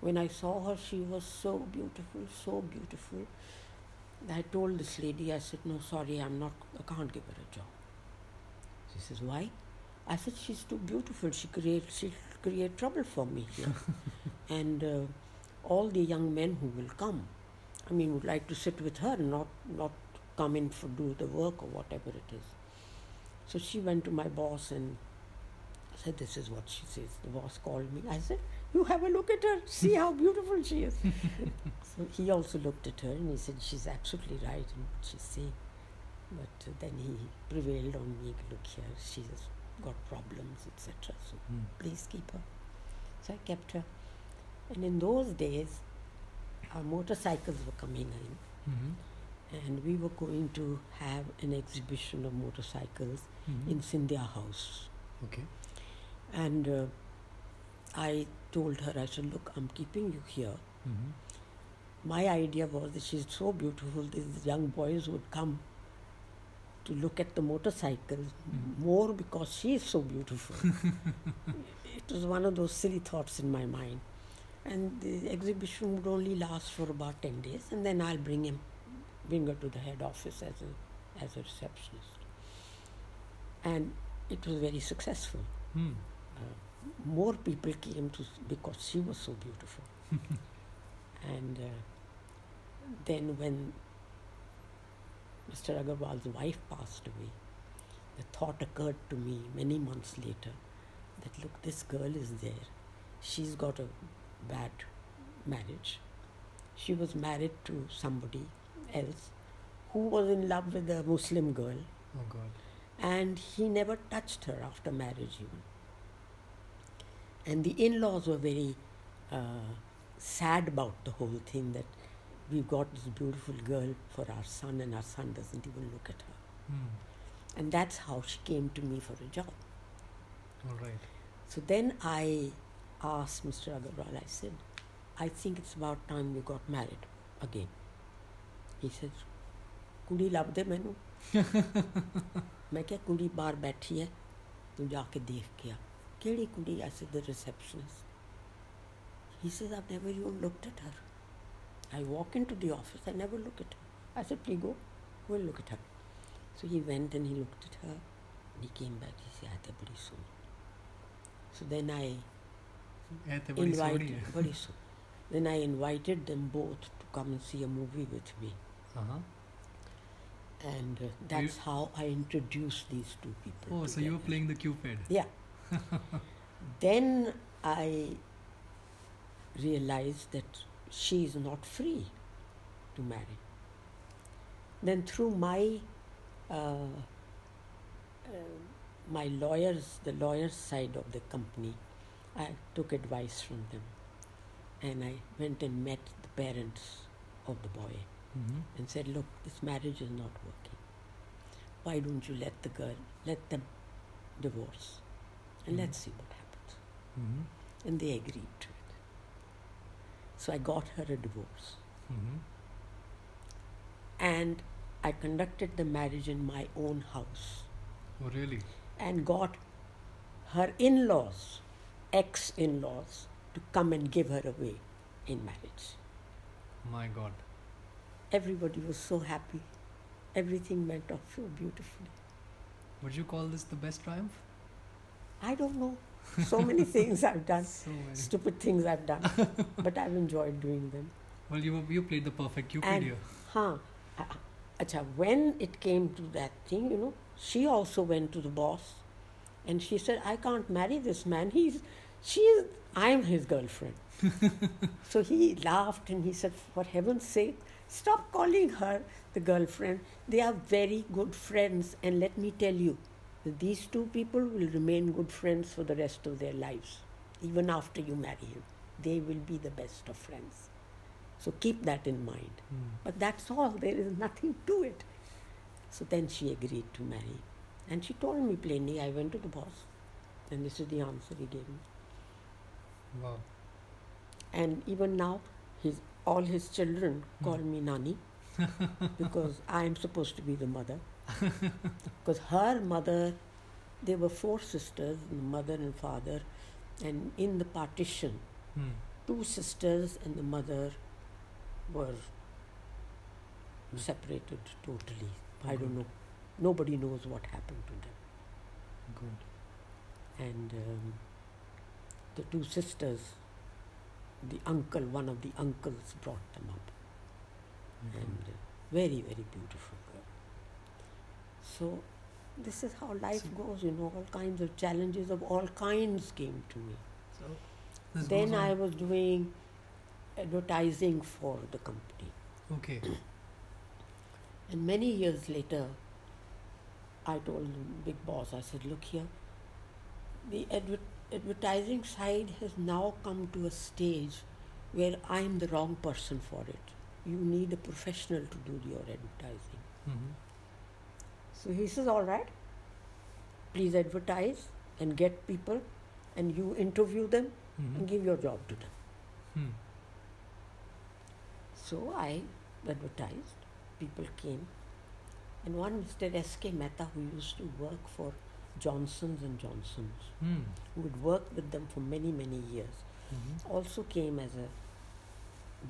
When I saw her, she was so beautiful, so beautiful. I told this lady, I said, No, sorry, I'm not, I can't give her a job. She says, Why? I said, She's too beautiful. She creates she create trouble for me here. [LAUGHS] and uh, all the young men who will come, I mean, would like to sit with her, not, not come in for do the work or whatever it is. So she went to my boss and said, This is what she says. The boss called me. I said, You have a look at her, see how beautiful she is. [LAUGHS] so he also looked at her and he said, She's absolutely right in what she's saying. But then he prevailed on me, Look here, she's got problems, etc. So Mm. please keep her. So I kept her. And in those days, our motorcycles were coming in Mhm. and we were going to have an exhibition of motorcycles Mhm. in Scindia House. Okay. And uh, I told her, I said, Look, I'm keeping you here. Mhm. My idea was that she's so beautiful, these young boys would come to look at the motorcycles Mhm. more because she is so beautiful. [LAUGHS] it was one of those silly thoughts in my mind. And the exhibition would only last for about 10 days, and then I'll bring him, bring her to the head office as a, as a receptionist. And it was very successful. Mm. more people came to because she was so beautiful. [LAUGHS] and uh, then when Mr. Agarwal's wife passed away, the thought occurred to me many months later that look, this girl is there. She's got a bad marriage. She was married to somebody else who was in love with a Muslim girl Oh god. and he never touched her after marriage even. And the in-laws were very uh, sad about the whole thing that we've got this beautiful girl for our son and our son doesn't even look at her. Mm. And that's how she came to me for a job. All right. So then I asked Mr. Agarwal, I said, I think it's about time we got married again. He said, ਕੁੜੀ ਲੱਭ ਦੇ ਮੈਨੂੰ ਮੈਂ ਕਿਹਾ ਕੁੜੀ ਬਾਹਰ ਬੈਠੀ ਹੈ ਤੂੰ ਜਾ ਕੇ ਦੇਖ ਕੇ ਆ ਕਿਹੜੀ ਕੁੜੀ I said the receptionist he says I've never even looked at her I walk into the office, I never look at her. I said, please go, we'll look at her. So he went and he looked at her. He came back, he said, Aate badi soon. So then I invited, badi soon. then I invited them both to come and see a movie with me. Uh-huh. And uh, that's you? how I introduced these two people. Oh, together. so you were playing the Cupid. Yeah. [LAUGHS] then I realized that she is not free to marry. Then through my uh, uh, my lawyers, the lawyers side of the company, I took advice from them, and I went and met the parents of the boy Mm-hmm. and said, "Look, this marriage is not working. Why don't you let the girl let them divorce, and Mhm. let's see what happens." Mm-hmm. And they agreed. So I got her a divorce, Mm-hmm. and I conducted the marriage in my own house, Oh, really? and got her in-laws, ex-in-laws, to come and give her away in marriage. My God. Everybody was so happy. Everything went off so beautifully. Would you call this the best triumph? I don't know. So many [LAUGHS] things I've done, So stupid things I've done, [LAUGHS] but I've enjoyed doing them. Well, you you played the perfect Cupid And- here. Huh. Uh, Acha, when it came to that thing, you know, she also went to the boss and she said, I can't marry this man. He's, she is, I'm his girlfriend. [LAUGHS] so he laughed and he said, For heaven's sake, stop calling her the girlfriend. They are very good friends. And let me tell you, these two people will remain good friends for the rest of their lives, even after you marry him. They will be the best of friends. So keep that in mind. Hmm. But that's all, there is nothing to it. So then she agreed to marry. And she told me plainly, I went to the boss, and this is the answer he gave me. Wow. And even now, his, all his children call me Nani [LAUGHS] because I am supposed to be the mother. Because her mother, there were four sisters, mother and father, and in the partition, Hmm. two sisters and the mother were separated totally. I don't know. Nobody knows what happened to them. Good. And um, the two sisters, the uncle, one of the uncles brought them up. And uh, very, very beautiful. So this is how life So- goes, you know, all kinds of challenges of all kinds came to me. So then I was doing advertising for the company. Okay. And many years later, I told the big boss, I said, look here, the adver- advertising side has now come to a stage where I'm the wrong person for it. You need a professional to do your advertising. hmm So he says, all right, please advertise and get people and you interview them hmm and give your job to them. Hmm. So I advertised, people came, and one Mr. S.K. Mehta, who used to work for Johnson's and Johnson's, Hmm. who had worked with them for many, many years, hmm also came as a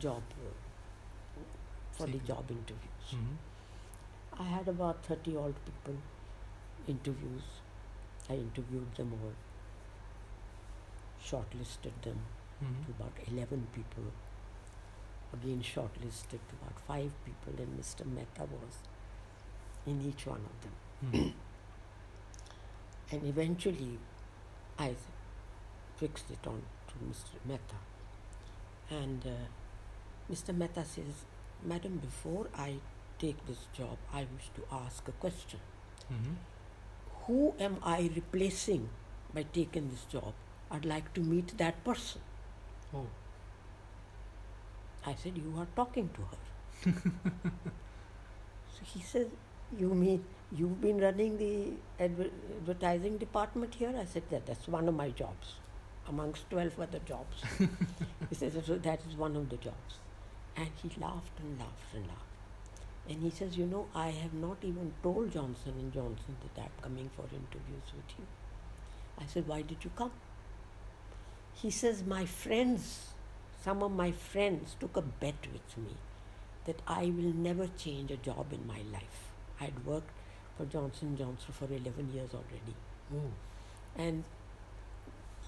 job uh, for the job interviews. hmm I had about 30 odd people interviews. I interviewed them all, shortlisted them hmm to about 11 people. Again, shortlisted to about five people, and Mr. Mehta was in each one of them. hmm And eventually, I fixed it on to Mr. Mehta. And uh, Mr. Mehta says, Madam, before I take this job, I wish to ask a question. hmm Who am I replacing by taking this job? I'd like to meet that person. Oh. I said, You are talking to her. [LAUGHS] so he says, You mean you've been running the adver- advertising department here? I said, Yeah, that's one of my jobs, amongst 12 other jobs. [LAUGHS] he says, so That is one of the jobs. And he laughed and laughed and laughed. And he says, You know, I have not even told Johnson and Johnson that I'm coming for interviews with you. I said, Why did you come? He says, My friends some of my friends took a bet with me that I will never change a job in my life. I had worked for Johnson Johnson for 11 years already, Oh. and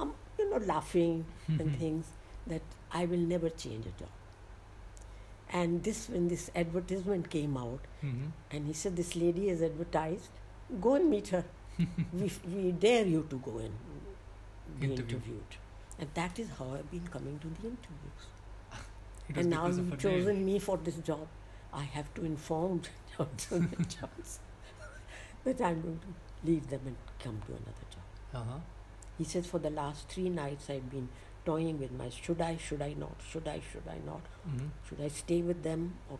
I'm you know laughing and [LAUGHS] things that I will never change a job. And this when this advertisement came out, hmm and he said this lady is advertised, go and meet her. [LAUGHS] we, we dare you to go and be Interview. interviewed. And that is how I've been coming to the interviews. [LAUGHS] And now you've chosen me for this job. I have to inform Johnson and Johnson that I'm going to leave them and come to another job. Uh-huh. He says for the last three nights I've been toying with my should I, should I not, should I, should I not, hmm should I stay with them or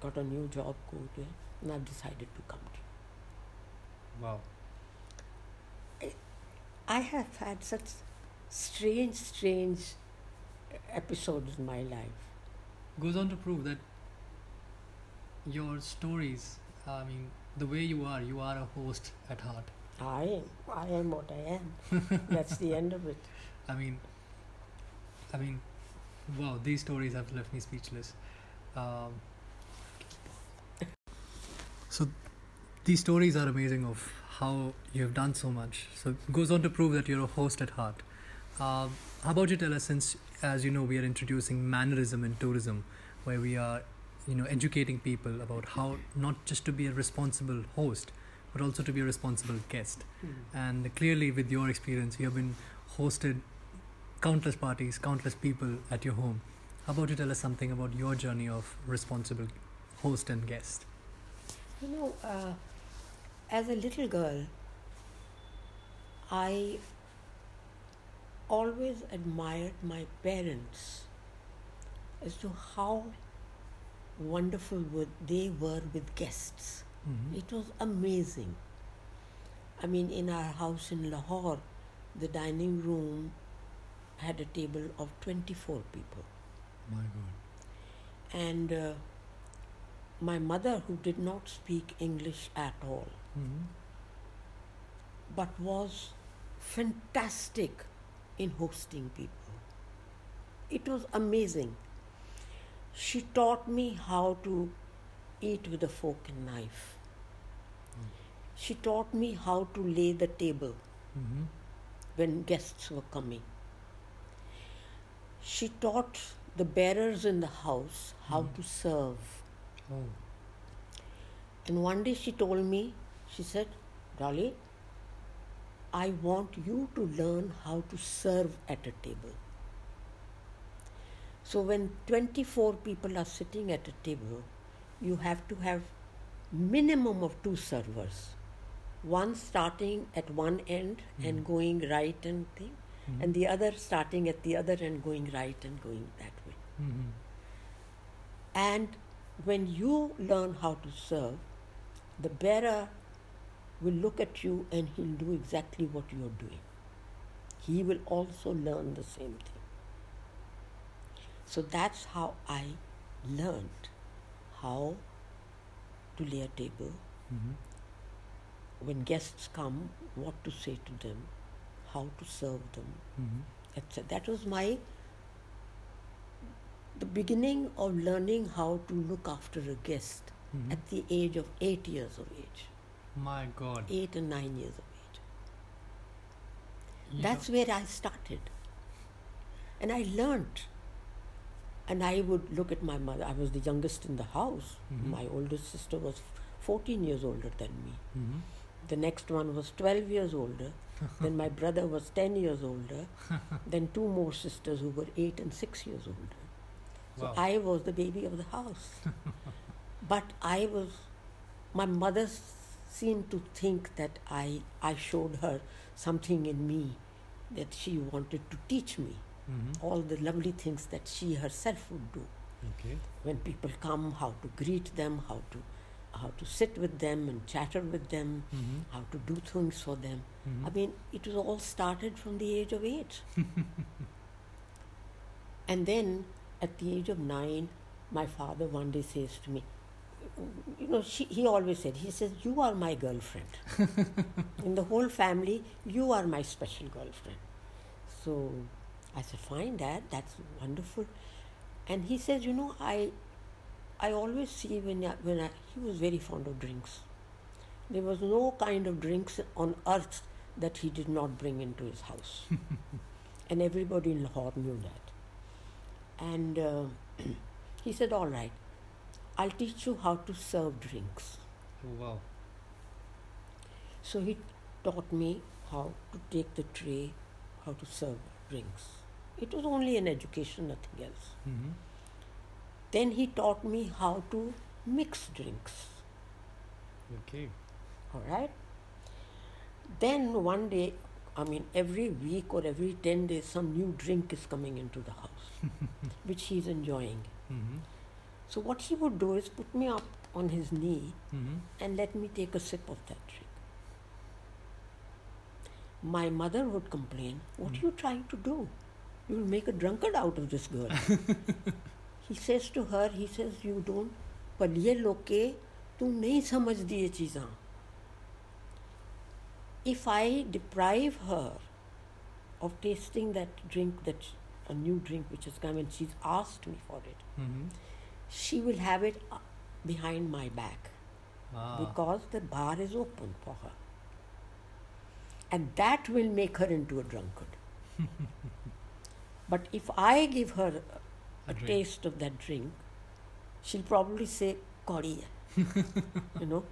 got a new job, go there. And I've decided to come to Wow. I have had such strange, strange episodes in my life. Goes on to prove that your stories, I mean, the way you are, you are a host at heart. I am. I am what I am. [LAUGHS] That's the end of it. I mean, I mean, wow, these stories have left me speechless. Um, So these stories are amazing of how you have done so much. So it goes on to prove that you're a host at heart. Uh, how about you tell us, since as you know, we are introducing mannerism in tourism, where we are, you know, educating people about how not just to be a responsible host, but also to be a responsible guest. And clearly, with your experience, you have been hosted countless parties, countless people at your home. How about you tell us something about your journey of responsible host and guest? You know, uh, as a little girl, I always admired my parents as to how wonderful were they were with guests. Mhm. It was amazing. I mean, in our house in Lahore, the dining room had a table of 24 people. My God. And uh, my mother, who did not speak English at all, Mhm. but was fantastic in hosting people. It was amazing. She taught me how to eat with a fork and knife. She taught me how to lay the table Mhm. when guests were coming. She taught the bearers in the house how Mhm. to serve. Oh. And one day she told me, she said, Dolly, I want you to learn how to serve at a table. So when 24 people are sitting at a table, you have to have minimum of two servers. One starting at one end and Mhm. going right and thing, Mhm. and the other starting at the other end going right and going that way. Mhm. And when you learn how to serve, the bearer will look at you and he'll do exactly what you're doing. He will also learn the same thing. So that's how I learned how to lay a table, Mhm. when guests come, what to say to them, how to serve them, Mhm. etc. That was my the beginning of learning how to look after a guest Mhm. at the age of eight years of age, My God. eight and nine years of age. You That's know- where I started. And I learned. And I would look at my mother. I was the youngest in the house. Mhm. My oldest sister was 14 years older than me. Mhm. The next one was 12 years older. [LAUGHS] then my brother was 10 years older. then two more sisters who were 8 and 6 years older. So Wow. I was the baby of the house. [LAUGHS] but I was, my mother seemed to think that I, I showed her something in me that she wanted to teach me. Mhm. All the lovely things that she herself would do. Okay. When people come, how to greet them, how to, how to sit with them and chatter with them, Mhm. how to do things for them. Mhm. I mean, it was all started from the age of eight. [LAUGHS] and then at the age of nine, my father one day says to me, you know, she, he always said, he says, You are my girlfriend. [LAUGHS] In the whole family, you are my special girlfriend. So I said, Fine, Dad, that's wonderful. And he says, You know, I, I always see when, I, when I, he was very fond of drinks. There was no kind of drinks on earth that he did not bring into his house. [LAUGHS] and everybody in Lahore knew that. And uh, [CLEARS THROAT] he said, All right, I'll teach you how to serve drinks. Oh, wow. So he taught me how to take the tray, how to serve drinks. It was only an education, nothing else. Mhm. Then he taught me how to mix drinks. Okay. All right. Then one day, I mean, every week or every 10 days, some new drink is coming into the house, [LAUGHS] which he's enjoying. Mhm. So, what he would do is put me up on his knee Mhm. and let me take a sip of that drink. My mother would complain, What are you trying to do? You will make a drunkard out of this girl. [LAUGHS] he says to her, he says, You don't, पलिए लोके तू नहीं समझती ये चीज़ां if I deprive her of tasting that drink, that a new drink which has come and she's asked me for it, Mhm. she will have it uh, behind my back. Ah. because the bar is open for her. And that will make her into a drunkard. [LAUGHS] but if I give her a, drink. taste of that drink, she'll probably say, Kori, [LAUGHS] you know,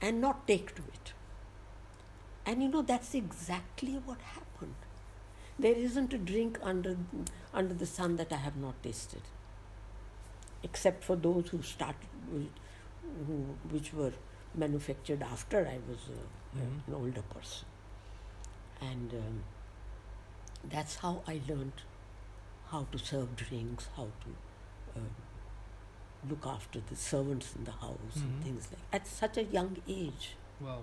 and not take to it. And you know, that's exactly what happened. There isn't a drink under, under the sun that I have not tasted, except for those who started, with, who, which were manufactured after I was uh, Mhm. an older person. And um, that's how I learned how to serve drinks, how to um, look after the servants in the house, Mhm. and things like at such a young age. Wow.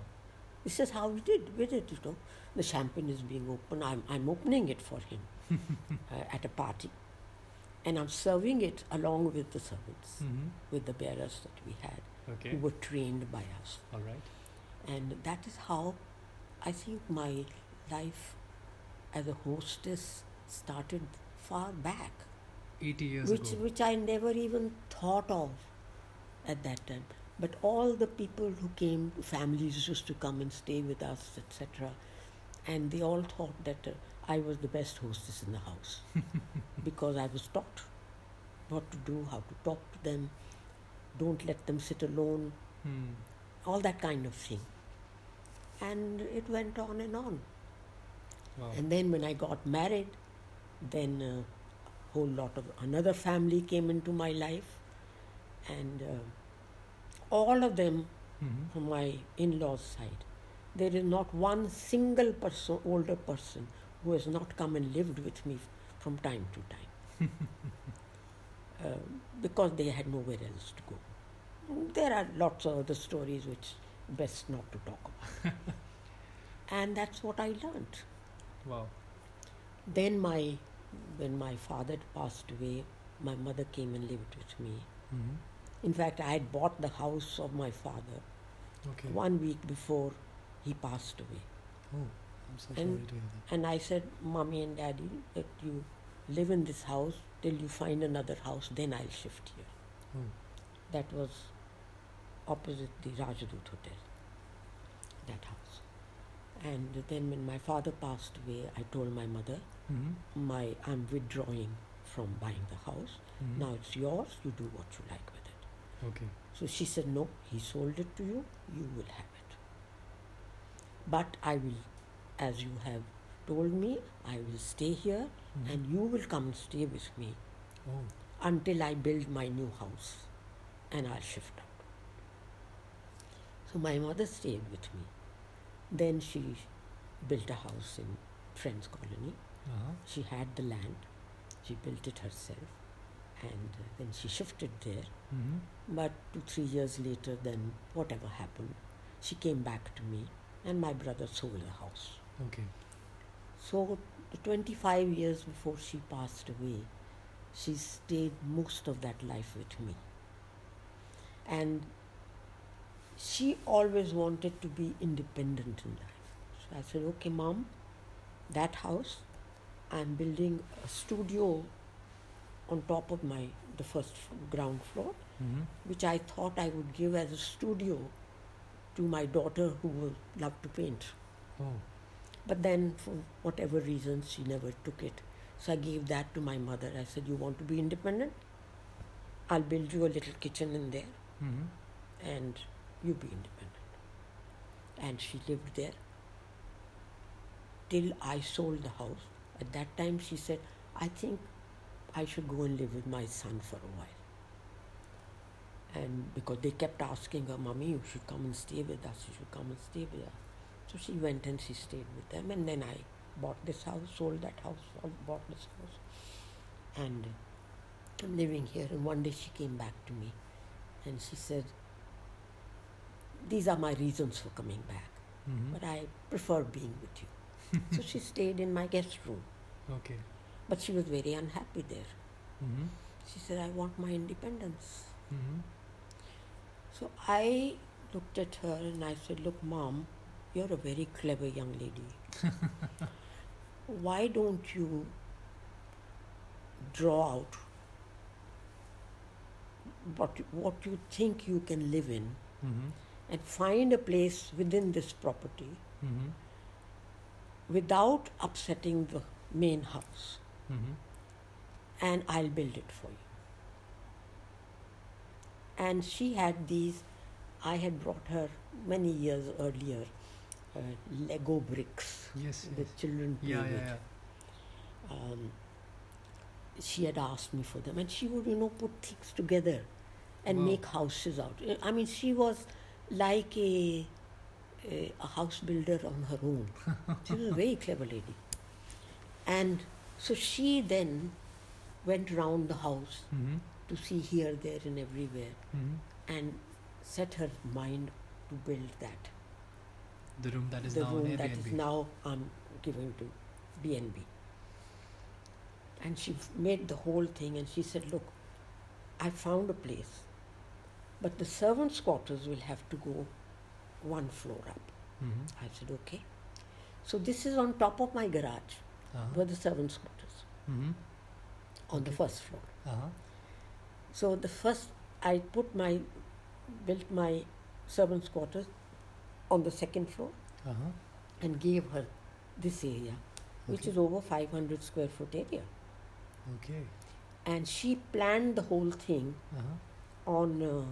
This is how we did. We did, you know. The champagne is being opened. I'm, I'm opening it for him [LAUGHS] uh, at a party. And I'm serving it along with the servants, Mm-hmm. with the bearers that we had, Okay. who were trained by us. All right. And that is how I think my life as a hostess started far back, 80 years which, ago. which I never even thought of at that time. But all the people who came, families used to come and stay with us, etc. And they all thought that uh, I was the best hostess in the house [LAUGHS] because I was taught what to do, how to talk to them, don't let them sit alone, Hmm. all that kind of thing. And it went on and on. Wow. And then when I got married, then a whole lot of another family came into my life, and uh, all of them mm-hmm. from my in-laws' side. There is not one single person, older person, who has not come and lived with me from time to time, [LAUGHS] uh, because they had nowhere else to go. There are lots of other stories which best not to talk about. [LAUGHS] and that's what I learned. Wow. Then my, when my father passed away, my mother came and lived with me. Mm-hmm. In fact, I had bought the house of my father Okay. one week before he passed away. Oh, I'm so sorry And- to hear that. And I said, Mommy and Daddy, that you live in this house till you find another house, then I'll shift here. Oh. That was opposite the Rajdoot Hotel, that house. And then when my father passed away, I told my mother, Mm-hmm. my I'm withdrawing from buying the house. Mm-hmm. Now it's yours, you do what you like with it. Okay. So she said, No, he sold it to you, you will have it. But I will, as you have told me, I will stay here Mhm. and you will come and stay with me Oh. until I build my new house and I'll shift out. So my mother stayed with me. Then she built a house in Friends Colony. Uh-huh. She had the land, she built it herself, and uh, then she shifted there. Mm-hmm. But two, three years later, then whatever happened, she came back to me, and my brother sold the house. Okay. So, 25 years before she passed away, she stayed most of that life with me. And she always wanted to be independent in life. So I said, okay, mom, that house, I'm building a studio on top of my the first f- ground floor Mm-hmm. which I thought I would give as a studio to my daughter who would love to paint. Oh. But then, for whatever reasons, she never took it. So I gave that to my mother. I said, You want to be independent? I'll build you a little kitchen in there Mm-hmm. and you be independent. And she lived there till I sold the house. At that time, she said, I think I should go and live with my son for a while. And because they kept asking her, Mommy, you should come and stay with us, you should come and stay with us. So she went and she stayed with them. And then I bought this house, sold that house, bought this house. And I'm living here. And one day she came back to me and she said, These are my reasons for coming back, Mm-hmm. but I prefer being with you. [LAUGHS] so she stayed in my guest room, Okay. but she was very unhappy there. Mm-hmm. She said, I want my independence. Mm-hmm. So I looked at her and I said, Look, mom, you're a very clever young lady. [LAUGHS] Why don't you draw out what, what you think you can live in Mm-hmm. and find a place within this property Mm-hmm. Without upsetting the main house, Mm-hmm. and I'll build it for you. And she had these, I had brought her many years earlier uh, Lego bricks Yes. the yes. children play Yeah, with. yeah, yeah. um, she had asked me for them, and she would, you know, put things together and Wow. make houses out. I mean, she was like a, a a house builder on her own. [LAUGHS] she was a very clever lady, and so she then went round the house Mm-hmm. to see here, there, and everywhere, Mm-hmm. and set her mind to build that. The room that is the now room that is now I'm giving to BNB. And she made the whole thing and she said, Look, I found a place, but the servants' quarters will have to go one floor up. mm-hmm. I said, Okay. So this is on top of my garage, uh-huh. were the servants' quarters mm-hmm. on the first floor. Uh-huh. So the first, I put my, built my servants' quarters on the second floor Uh-huh. and gave her this area, which Okay. is over 500 square foot area. Okay. And she planned the whole thing Uh-huh. on uh,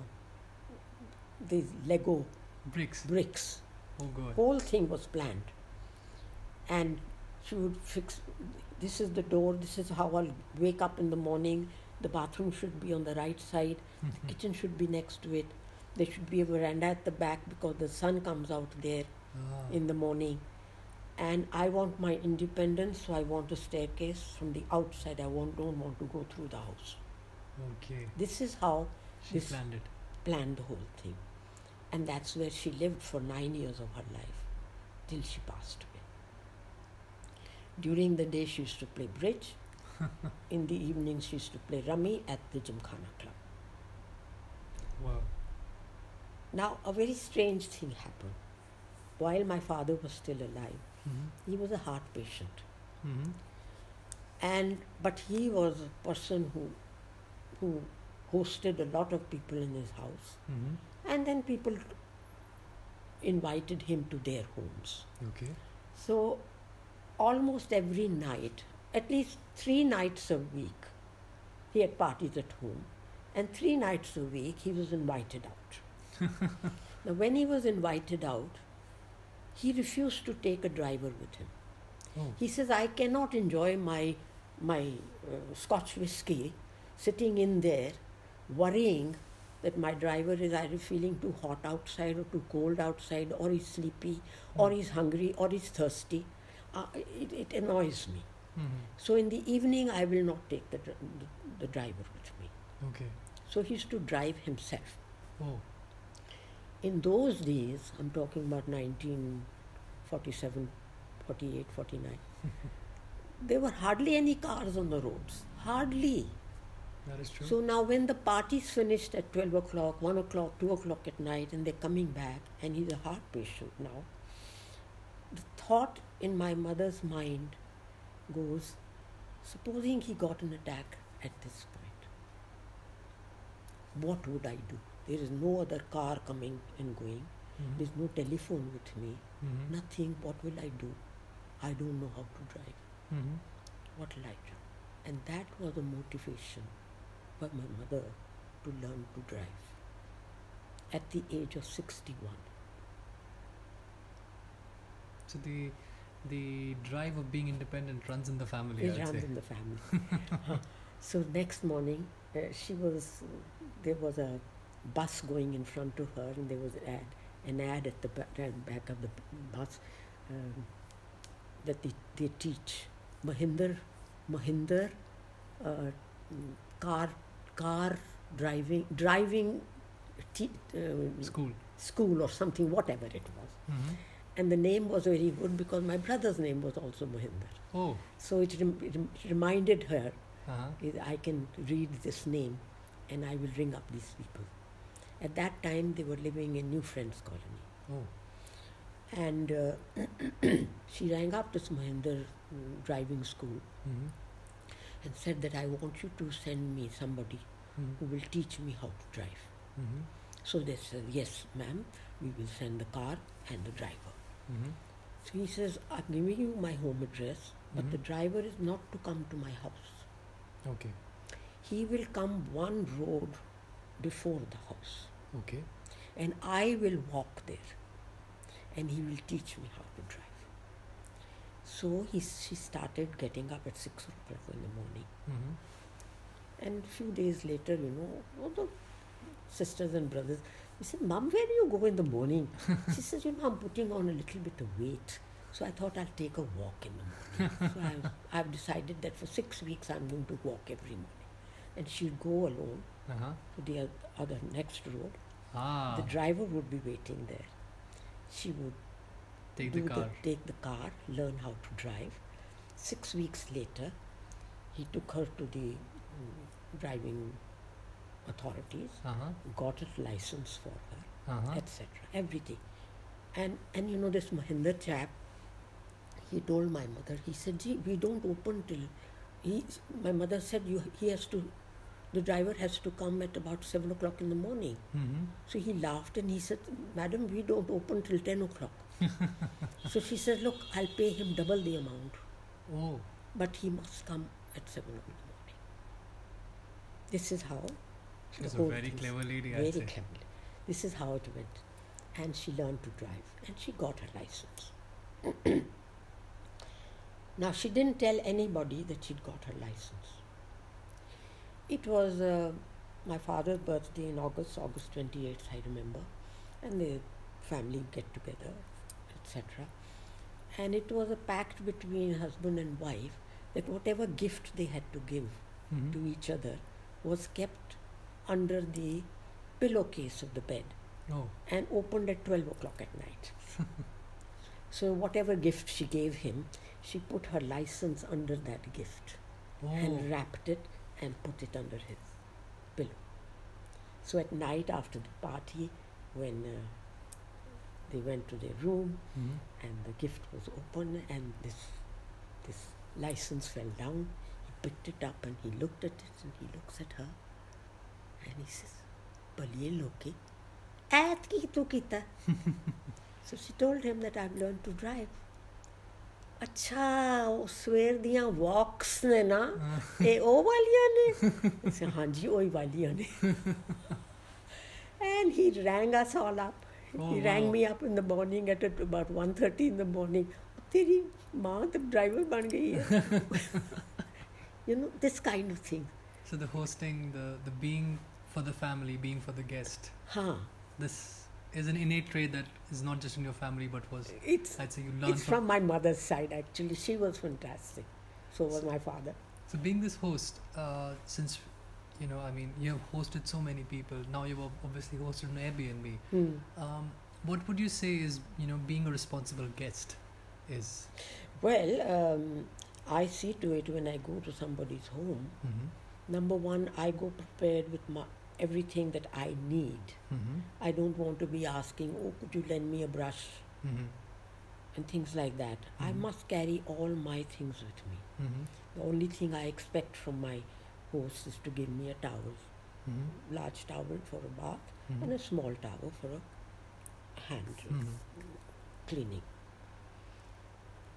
these Lego Bricks. bricks. Oh god. Whole thing was planned. And she would fix this is the door, this is how I'll wake up in the morning. The bathroom should be on the right side, Mm-hmm. [LAUGHS] kitchen should be next to it. There should be a veranda at the back because the sun comes out there. Ah. in the morning and I want my independence so I want a staircase from the outside I want, don't want to go through the house Okay. this is how She this- planned it. planned the whole thing and that's where she lived for 9 years of her life till she passed away during the day she used to play bridge [LAUGHS] in the evenings she used to play rummy at the Gymkhana club Wow. now a very strange thing happened while my father was still alive Mm-hmm. he was a heart patient Mm-hmm. and but he was a person who who hosted a lot of people in his house Mm-hmm. And then people invited him to their homes Okay. so almost every night at least three nights a week he had parties at home and three nights a week he was invited out [LAUGHS] now when he was invited out he refused to take a driver with him Oh. he says, I cannot enjoy my, my uh, Scotch whiskey sitting in there worrying that my driver is either feeling too hot outside or too cold outside or he's sleepy or he's hungry or he's thirsty. Uh, it, it annoys me. Mm-hmm. So in the evening, I will not take the, the, the driver with me. Okay. So he used to drive himself. Oh. In those days, I'm talking about 1947, 48, 49, [LAUGHS] there were hardly any cars on the roads. Hardly. That is true. So now, when the party's finished at 12 o'clock, 1 o'clock, 2 o'clock at night, and they're coming back, and he's a heart patient now, the thought in my mother's mind goes supposing he got an attack at this point, what would I do? There is no other car coming and going, Mhm. there's no telephone with me, Mhm. nothing. What will I do? I don't know how to drive. Mhm. What will I do? And that was a motivation for my mother to learn to drive at the age of 61. So the the drive of being independent runs in the family. It runs say. in the family. [LAUGHS] [LAUGHS] so next morning, uh, she was there was a bus going in front of her, and there was an ad, an ad at the ba- at the back of the bus um, that they, they teach Mahinder Mahinder uh, car car driving driving uh, School. school or something whatever it was Mm-hmm. and the name was very good because my brother's name was also Mahinder Oh. so it, rem- it rem- reminded her Uh-huh. I can read this name and I will ring up these people. At that time, they were living in New Friends Colony. Oh. And uh, [CLEARS THROAT] she rang up this Mahinder mm, driving school Mm-hmm. And said that I want you to send me somebody Mm-hmm. who will teach me how to drive. Mm-hmm. So they said, yes, ma'am, we will send the car and the driver. Mm-hmm. So he says, I'm giving you my home address, but the Mhm. driver is not to come to my house. Okay. He will come one road before the house, Okay. and I will walk there, and he will teach me how to drive. So he, she started getting up at six o'clock in the morning. Mm-hmm. And a few days later, you know, all the sisters and brothers, we said, Mom, where do you go in the morning? [LAUGHS] she says, You know, I'm putting on a little bit of weight. So I thought I'll take a walk in the morning. [LAUGHS] so I've, I've decided that for six weeks I'm going to walk every morning. And she'd go alone Uh-huh. to the other next road. Ah. The driver would be waiting there. She would Take the car. take the car, learn how to drive. Six weeks later, he took her to the mm, driving authorities, Uh-huh. got a license for her, Uh-huh. etc. Everything. And and you know this Mahinder chap, he told my mother, he said, Gee, we don't open till he my mother said you he has to the driver has to come at about seven o'clock in the morning. Mm-hmm. So he laughed and he said, Madam, we don't open till 10 o'clock. [LAUGHS] so she said, Look, I'll pay him double the amount, Oh. but he must come at 7 o'clock in the morning. This is how. She's a very clever lady, Very clever. This is how it went. And she learned to drive and she got her license. [CLEARS THROAT] now, she didn't tell anybody that she'd got her license. It was uh, my father's birthday in August, August 28th, I remember, and the family get together, etc. And it was a pact between husband and wife that whatever gift they had to give Mm-hmm. to each other was kept under the pillowcase of the bed Oh. and opened at 12 o'clock at night. [LAUGHS] so, whatever gift she gave him, she put her license under that gift Oh. and wrapped it and put it under his pillow. So, at night after the party, when uh, they went to their room Mm-hmm. and the gift was open and this this license fell down, he picked it up and he looked at it and he looks at her and he says, Baliye loki, ਐਤ ਕੀ ਤੂੰ ਕੀਤਾ [LAUGHS] so she told him that I've learned to drive. ਅੱਛਾ ਉਹ ਸਵੇਰ ਦੀਆਂ walks ਨੇ ਨਾ [LAUGHS] ਇਹ ਉਹ ਵਾਲੀਆਂ ਨੇ ਅਸੀਂ ਹਾਂਜੀ ਉਹ ਹੀ ਵਾਲੀਆਂ ਨੇ and he rang us all up Oh, he wow. rang me up in the morning at about 1.30 in the morning. Teri maa the driver ban [LAUGHS] gayi you know, this kind of thing. So the hosting, the, the being for the family, being for the guest. Huh. This is an innate trait that is not just in your family but was it's, I'd say you learned it's from, from my mother's side actually. She was fantastic. So was so, my father. So being this host, uh, since you know, I mean, you've hosted so many people. Now you've obviously hosted an Airbnb. Hmm. Um, what would you say is you know being a responsible guest is? Well, um, I see to it when I go to somebody's home. Mm-hmm. Number one, I go prepared with my, everything that I need. Mm-hmm. I don't want to be asking, oh, could you lend me a brush? Mm-hmm. And things like that. I Mhm. must carry all my things with me. Mm-hmm. The only thing I expect from my host is to give me a towel, Mm-hmm. large towel for a bath, Mm-hmm. and a small towel for a hand Mm-hmm. cleaning.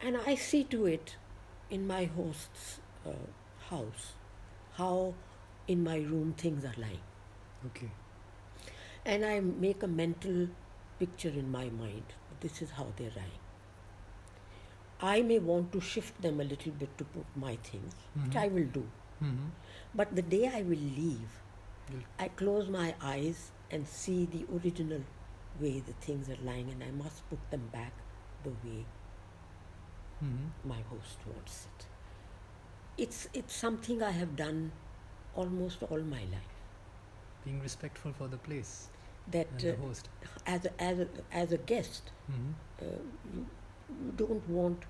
And I see to it in my host's uh, house how in my room things are lying. Okay. And I make a mental picture in my mind. This is how they're lying. I may want to shift them a little bit to put my things, which Mhm. I will do. Mm-hmm. But the day I will leave, I close my eyes and see the original way the things are lying, and I must put them back the way Mm-hmm. my host wants it. It's it's something I have done almost all my life. Being respectful for the place That and the uh, host. as a, as a, as a guest, Mm-hmm. uh, you, you don't want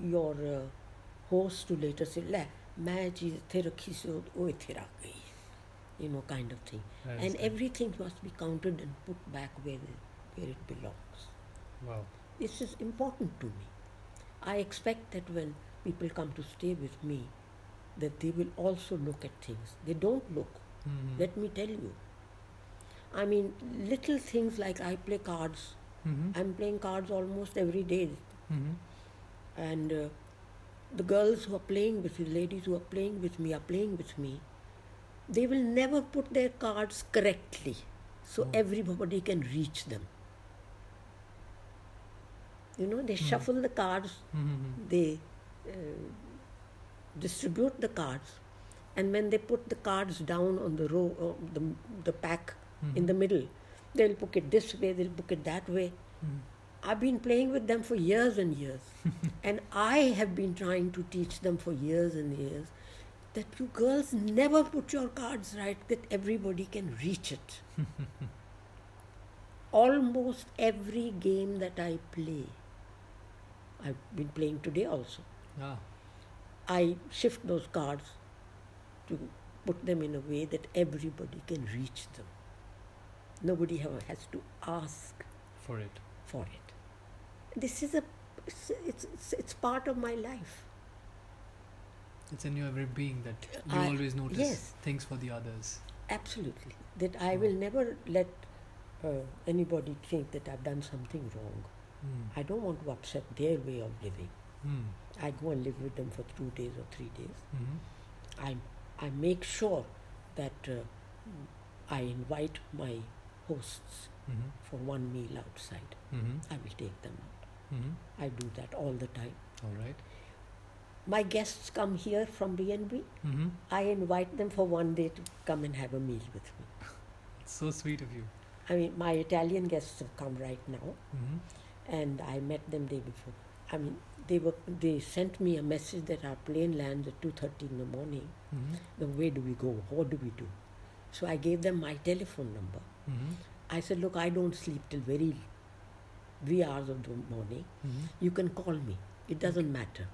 your uh, host to later say, मैं चीज़ इतने रखी सी वो you know kind of thing. And everything must be counted and put back where where it belongs. Wow. This is important to me. I expect that when people come to stay with me that they will also look at things. They don't look. Mm-hmm. Let me tell you. I mean little things like i play cards. Mm-hmm. I'm playing cards almost every day. Mm-hmm. And uh, the girls who are playing with me, the ladies who are playing with me, are playing with me. They will never put their cards correctly, so Oh. everybody can reach them. You know, they Hmm. shuffle the cards, Mm-hmm. they uh, distribute the cards, and when they put the cards down on the row, uh, the the pack Mm-hmm. in the middle, they'll book it this way, they'll book it that way. Mm-hmm. I've been playing with them for years and years, [LAUGHS] and I have been trying to teach them for years and years that you girls never put your cards right, that everybody can reach it. [LAUGHS] Almost every game that I play, I've been playing today also. Ah. I shift those cards to put them in a way that everybody can reach them. Nobody have- has to ask For it. for it. This is a it's, it's, it's, part of my life. It's in your every being that you I- always notice yes. things for the others. Absolutely. That I will never let uh, anybody think that I've done something wrong. Mm. I don't want to upset their way of living. Mm. I go and live with them for two days or three days. Mm-hmm. I, I make sure that uh, I invite my hosts Mm-hmm. for one meal outside. Mm-hmm. I will take them out. Mm-hmm. I do that all the time. All right. My guests come here from BNB. Mm-hmm. I invite them for one day to come and have a meal with me. It's [LAUGHS] so sweet of you. I mean, my Italian guests have come right now, Mm-hmm. and I met them day before. I mean, they were they sent me a message that our plane lands at two thirty in the morning. Mm-hmm. Then where do we go? What do we do? So I gave them my telephone number. Mm-hmm. I said, look, I don't sleep till very wee hours of the morning. Mm-hmm. You can call me. It doesn't matter.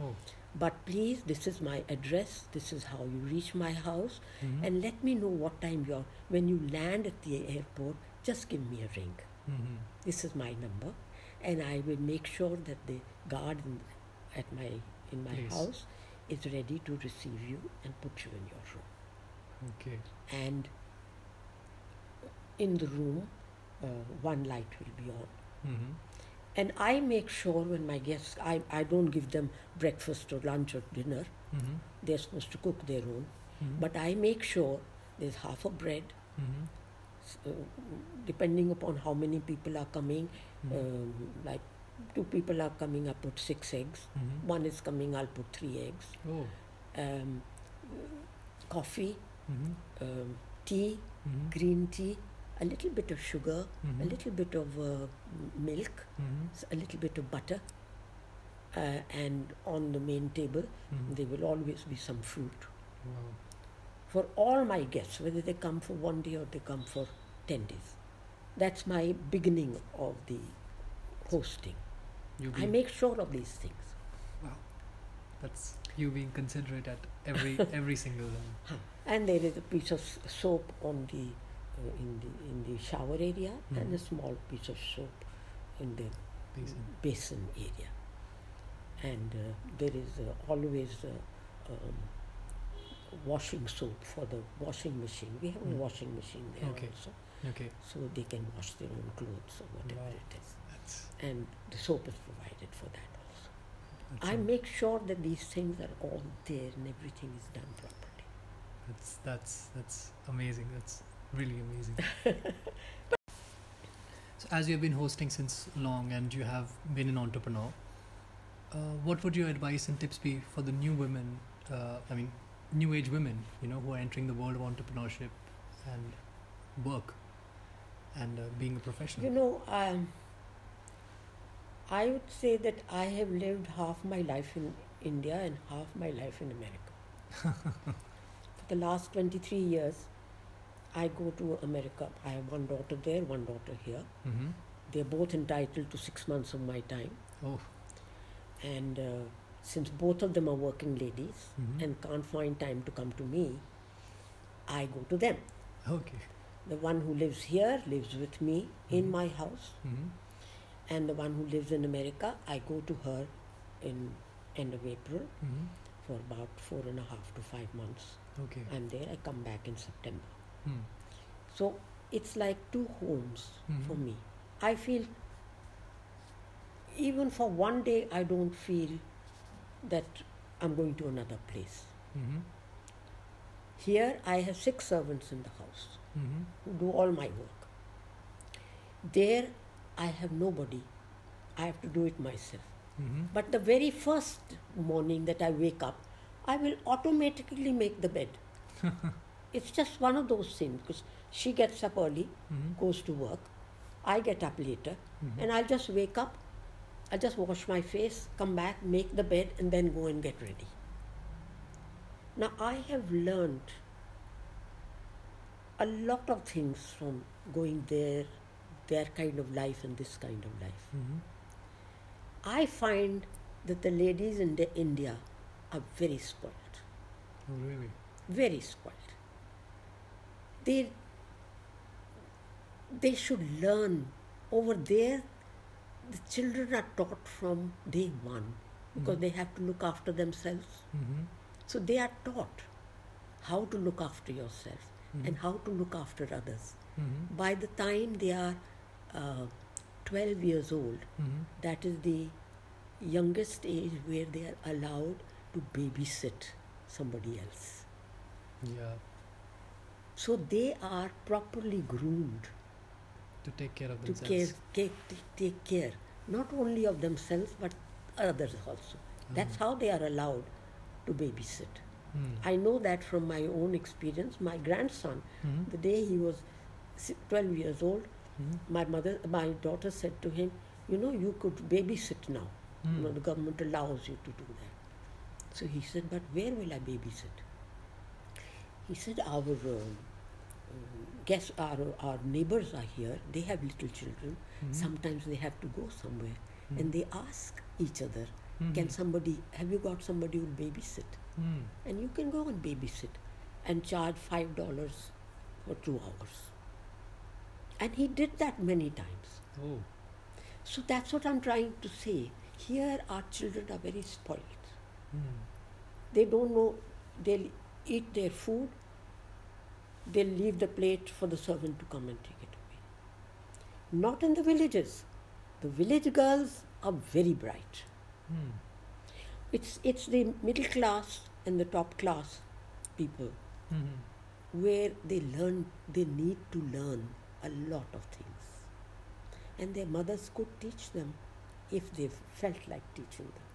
Oh. But please, this is my address. This is how you reach my house. Mm-hmm. And let me know what time you're. When you land at the airport, just give me a ring. Mm-hmm. This is my number, and I will make sure that the guard in, at my in my Place. house is ready to receive you and put you in your room. Okay. And in the room, uh, one light will be on. Mm-hmm. And I make sure when my guests, I, I don't give them breakfast or lunch or dinner. Mm-hmm. They're supposed to cook their own. Mm-hmm. But I make sure there's half a bread, mm-hmm. s- uh, depending upon how many people are coming. Mm-hmm. Um, like two people are coming, I put six eggs. Mm-hmm. One is coming, I'll put three eggs. Oh. Um, coffee, um, tea, green tea, a little bit of sugar, a Mhm. little bit of uh, milk, Mm-hmm. a little bit of butter, uh, and on the main table Mm-hmm. there will always be some fruit. Wow. For all my guests, whether they come for one day or they come for 10 days. That's my beginning of the hosting. I make sure of these things. Wow. That's you being considerate at every [LAUGHS] every single one. Huh. And there is a piece of soap on the in the in the shower area and Mhm. a small piece of soap in the Basin. basin area. And uh, there is uh, always uh, um, washing soap for the washing machine. We have Mm. a washing machine there Okay. also, Okay. so they can wash their own clothes or whatever Wow. it is. That's. And the soap is provided for that also. I make sure that these things are all there and everything is done properly. That's that's that's amazing. That's really amazing. [LAUGHS] so, as you've been hosting since long and you have been an entrepreneur, uh, what would your advice and tips be for the new women? Uh, I mean, new age women, you know, who are entering the world of entrepreneurship and work and uh, being a professional. You know, um, I would say that I have lived half my life in India and half my life in America. [LAUGHS] For the last 23 years, I go to America. I have one daughter there, one daughter here. mm-hmm. They're both entitled to six months of my time. Oh. And uh, since both of them are working ladies mhm. and can't find time to come to me, I go to them. okay. The one who lives here lives with me in Mhm. my house. Mm-hmm. and the one who lives in America, I go to her in end of April Mm-hmm. for about four and a half to five months. Okay. I'm there. I come back in September. Mm. So it's like two homes for Mhm. me. I feel even for one day I don't feel that I'm going to another place. Mm-hmm. Here I have six servants in the house Mm-hmm. who do all my work. There I have nobody. I have to do it myself. Mm-hmm. But the very first morning that I wake up, I will automatically make the bed. [LAUGHS] it's just one of those things because she gets up early, Mm-hmm. goes to work. I get up later, Mhm. and I'll just wake up. I'll just wash my face, come back, make the bed, and then go and get ready. Now, I have learned a lot of things from going there, their kind of life, and this kind of life. Mm-hmm. I find that the ladies in the India are very spoiled, Oh, really? very spoiled. They they should learn over there. The children are taught from day one because Mhm. they have to look after themselves. Mm-hmm. So they are taught how to look after yourself Mhm. and how to look after others. Mm-hmm. By the time they are uh, 12 years old, Mm-hmm. that is the youngest age where they are allowed to babysit somebody else. Yeah. So they are properly groomed To take care of to themselves. care, take, take care not only of themselves but others also. That's Uh-huh. how they are allowed to babysit. Mm. I know that from my own experience. My grandson, Mhm. the day he was 12 years old, my mother, my daughter said to him, "You know, you could babysit now. You know, the government allows you to do that." So he said, "But where will I babysit?" He said, "Our um, um, guests, our our neighbors are here. They have little children. Mhm. Sometimes they have to go somewhere, Mhm. and they ask each other, Mhm. "Can somebody? Have you got somebody who will babysit?" Mm. And you can go and babysit, and charge five dollars for two hours. And he did that many times. Oh. So that's what I'm trying to say. Here, our children are very spoiled. Mm. They don't know, they'll eat their food, they'll leave the plate for the servant to come and take it away. Not in the villages. The village girls are very bright. Mm. It's, it's the middle class and the top class people Mm-hmm. where they learn, they need to learn a lot of things. And their mothers could teach them if they felt like teaching them.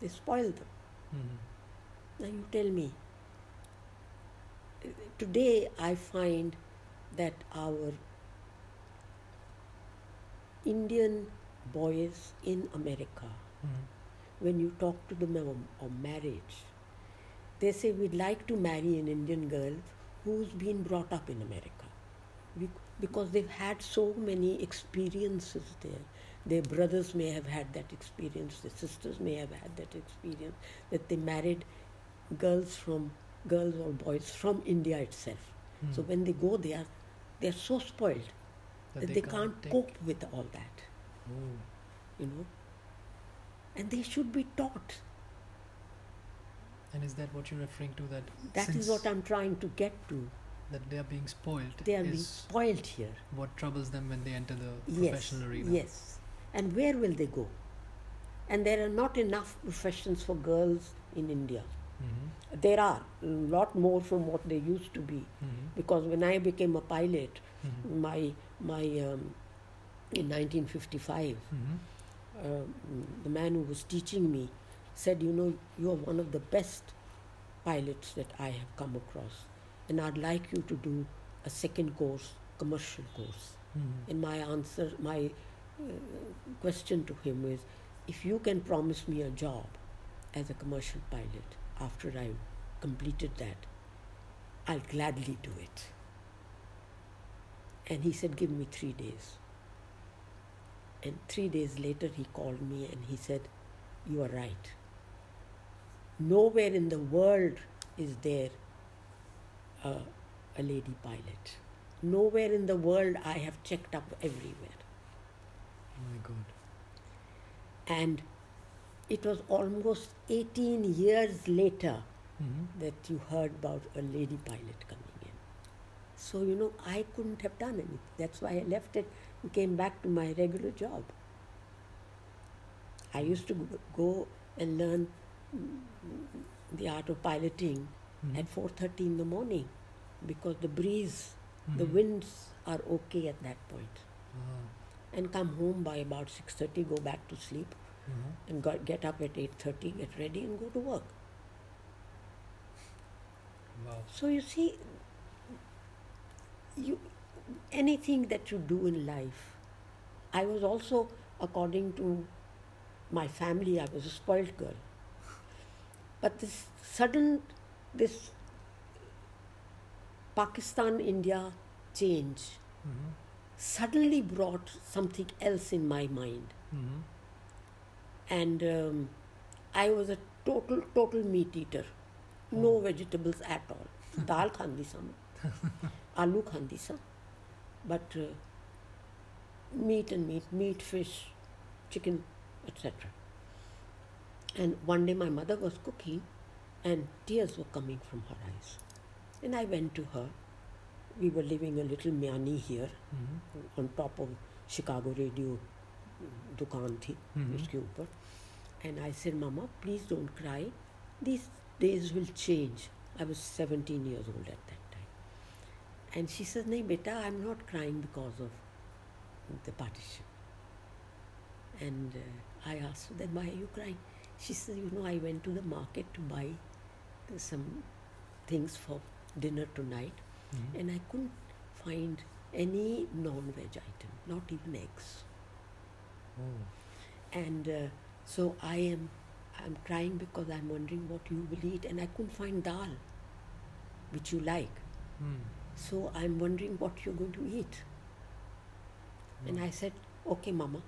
They spoil them. Mm-hmm. Now you tell me. Today I find that our Indian boys in America, Mm-hmm. when you talk to them of, of marriage, they say we'd like to marry an Indian girl who's been brought up in America. Be- because they've had so many experiences there. Their brothers may have had that experience, their sisters may have had that experience, that they married girls from girls or boys from India itself. So Mm. when they go there, they're so spoiled That that, they, can't, take- cope with all that, Oh. you know. And they should be taught. And is that what you're referring to? That That is what I'm trying to get to. that they are being spoiled They are being spoiled here. what troubles them when they enter the Yes. professional arena. Yes. And where will they go? And there are not enough professions for girls in India. Mm-hmm. There are a lot more from what they used to be. Mm-hmm. Because when I became a pilot, Mm-hmm. my my um, in 1955, Mm-hmm. um, the man who was teaching me said, "You know, you are one of the best pilots that I have come across, and I'd like you to do a second course, commercial course." Mm-hmm. And my answer, my uh, question to him is, if you can promise me a job as a commercial pilot after I've completed that, I'll gladly do it. And he said, give me three days. And three days later, he called me and he said, You are right. Nowhere in the world is there a, a lady pilot. Nowhere in the world I have checked up everywhere. Oh my God. And it was almost 18 years later Mm-hmm. that you heard about a lady pilot coming in. So, you know, I couldn't have done anything. That's why I left it and came back to my regular job. I used to go and learn the art of piloting Mhm. at 4.30 in the morning because the breeze, the Mhm. winds are okay at that point. Wow. And come home by about 6.30, go back to sleep Mhm. and got, get up at 8.30, get ready and go to work. Wow. So you see, you anything that you do in life. I was also, according to my family, I was a spoiled girl. But this sudden, this Pakistan-India change Mhm. suddenly brought something else in my mind, Mhm. And um, I was a total, total meat eater. No vegetables at all. Dal khandi sam, [LAUGHS] aloo khandi sam, but uh, meat and meat, meat, fish, chicken, etc. And one day my mother was cooking, and tears were coming from her eyes. And I went to her. We were living a little miani here, Mhm. on top of Chicago radio दुकान थी हम्म। उसके ऊपर। And I said mama please don't cry these days will change I was seventeen years old at that time and she said नहीं बेटा I am not crying because of the partition and I ask that my you crying she said you know I went to the market to buy some things for dinner tonight and I couldn't find any non veg item not even eggs And uh, so I am, I'm crying because I'm wondering what you will eat, and I couldn't find dal, which you like. Mm. So I'm wondering what you're going to eat. And I said, okay, Mama,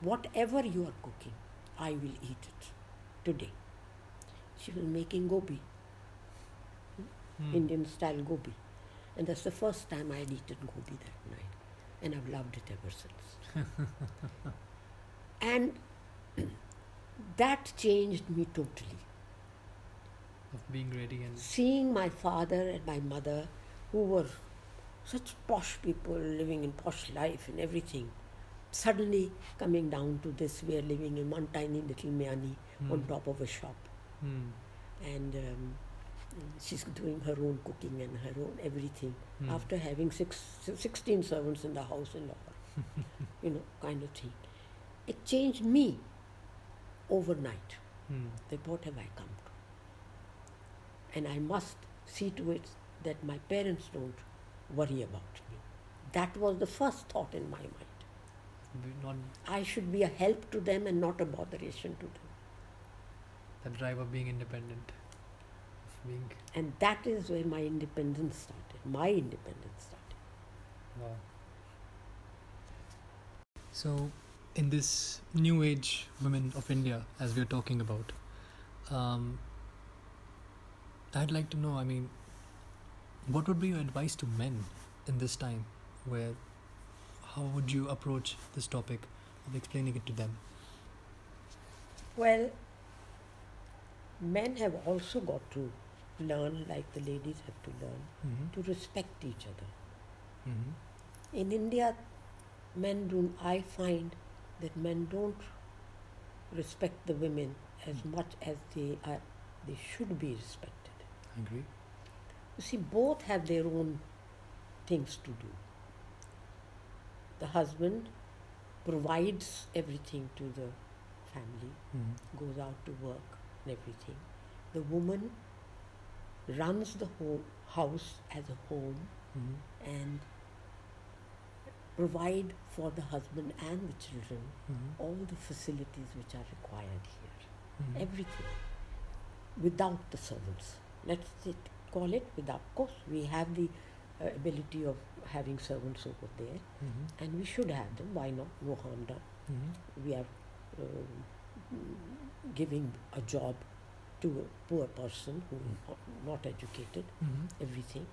whatever you are cooking, I will eat it today. She was making gobi, Mm. Indian style gobi. And that's the first time I had eaten gobi that night. And I've loved it ever since. [LAUGHS] and [CLEARS THROAT] that changed me totally. Of being ready and Seeing my father and my mother, who were such posh people living in posh life and everything, suddenly coming down to this, we are living in one tiny little miani on Mm. top of a shop. Mm. And um, she's doing her own cooking and her own everything. Mm. after having six, 16 servants in the house in Lahore, [LAUGHS] you know, kind of thing. It changed me overnight. Mm. That what have I come to? And I must see to it that my parents don't worry about me. That was the first thought in my mind. Not I should be a help to them and not a botheration to them. the drive of being independent. Of being And that is where my independence started. My independence started. wow. So, in this new age women of India, as we are talking about, um, I'd like to know. I mean, what would be your advice to men in this time, where how would you approach this topic of explaining it to them? Well, men have also got to learn, like the ladies have to learn, Mm-hmm. to respect each other. Mm-hmm. In India, men do. I find that men don't respect the women as much as they are. They should be respected. I agree. You see, both have their own things to do. The husband provides everything to the family, Mm-hmm. goes out to work and everything. The woman runs the whole house as a home Mm-hmm. and provide for the husband and the children Mm-hmm. all the facilities which are required here. Mm-hmm. Everything. Without the servants. Let's it, call it without. Of course, we have the uh, ability of having servants over there Mm-hmm. and we should have them. Why not? No harm done. Mm-hmm. We are uh, giving a job to a poor person who is not educated, Mm-hmm. everything.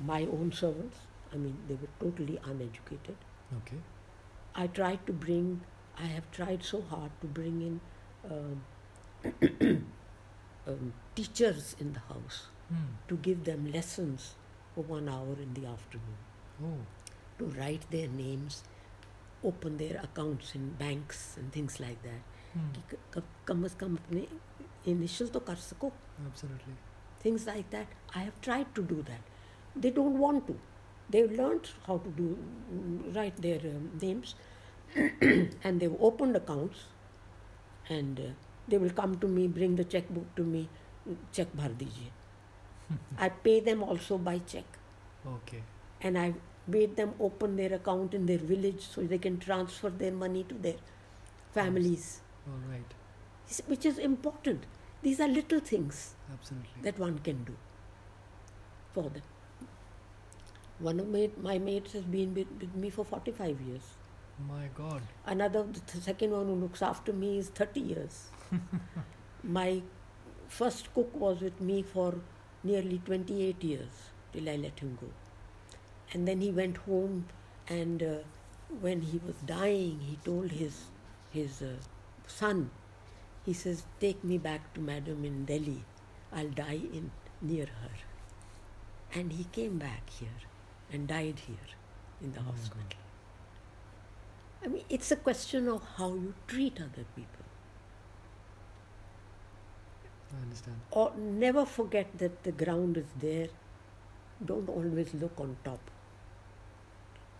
My own servants, I mean, they were totally uneducated. Okay. I tried to bring, I have tried so hard to bring in um, [COUGHS] um, teachers in the house Mm. to give them lessons for one hour in the afternoon Oh. to write their names, open their accounts in banks and things like that. Hmm. कि क- क- कम से कम अपने initial तो कर सको Absolutely. things like that. I have tried to do that. They don't want to. They've learned how to do write their um, names, [CLEARS THROAT] and they've opened accounts, and uh, they will come to me, bring the checkbook to me, check bhar dijiye. [LAUGHS] I pay them also by check, Okay. and I made them open their account in their village so they can transfer their money to their families, All right. Which is important. These are little things Absolutely. that one can do for them. One of my, my mates has been with, with me for 45 years. My God. Another, the th- second one who looks after me is 30 years. [LAUGHS] my first cook was with me for nearly 28 years till I let him go. And then he went home, and uh, when he was dying, he told his, his uh, son, he says, Take me back to Madam in Delhi. I'll die in near her. And he came back here and died here in the my hospital. I mean, it's a question of how you treat other people. I understand. Or never forget that the ground is there. Don't always look on top.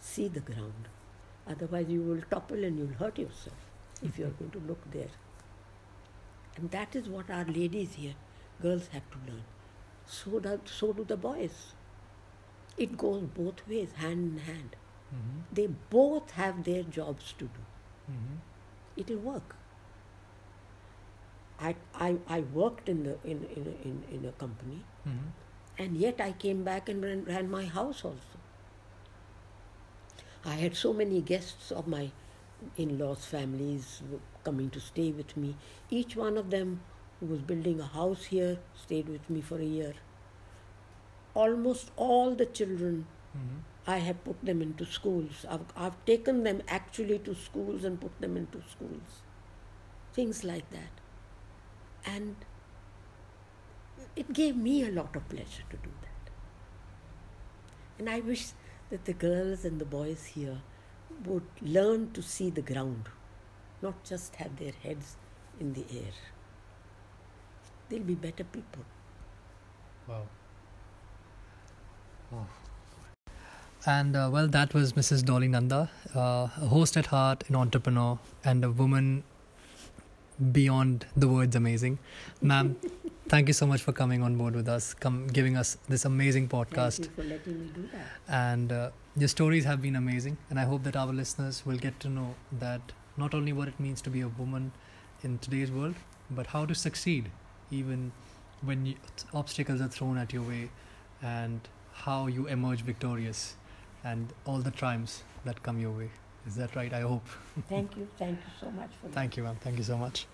See the ground. Otherwise, you will topple and you'll hurt yourself if you're mm-hmm. going to look there. And that is what our ladies here, girls have to learn. So do, so do the boys. It goes both ways, hand in hand. Mm-hmm. They both have their jobs to do. Mm-hmm. it'll work. I, I, I worked in, the, in, in, in, in a company Mm-hmm. and yet I came back and ran, ran my house also. I had so many guests of my in laws' families coming to stay with me. Each one of them who was building a house here stayed with me for a year. Almost all the children Mm-hmm. I have put them into schools. I've, I've taken them actually to schools and put them into schools. Things like that. And it gave me a lot of pleasure to do that. And I wish that the girls and the boys here would learn to see the ground, not just have their heads in the air. They'll be better people. Wow. Oh. And uh, well, that was Mrs. Dolly Nanda, uh, a host at heart, an entrepreneur, and a woman beyond the words amazing. Ma'am, [LAUGHS] thank you so much for coming on board with us, come giving us this amazing podcast. Thank you for letting me do that. And uh, your stories have been amazing, and I hope that our listeners will get to know that not only what it means to be a woman in today's world, but how to succeed even when you, obstacles are thrown at your way, and how you emerge victorious, and all the triumphs that come your way. Is that right? I hope. Thank you. Thank you so much for [LAUGHS] that. Thank you, ma'am. Thank you so much.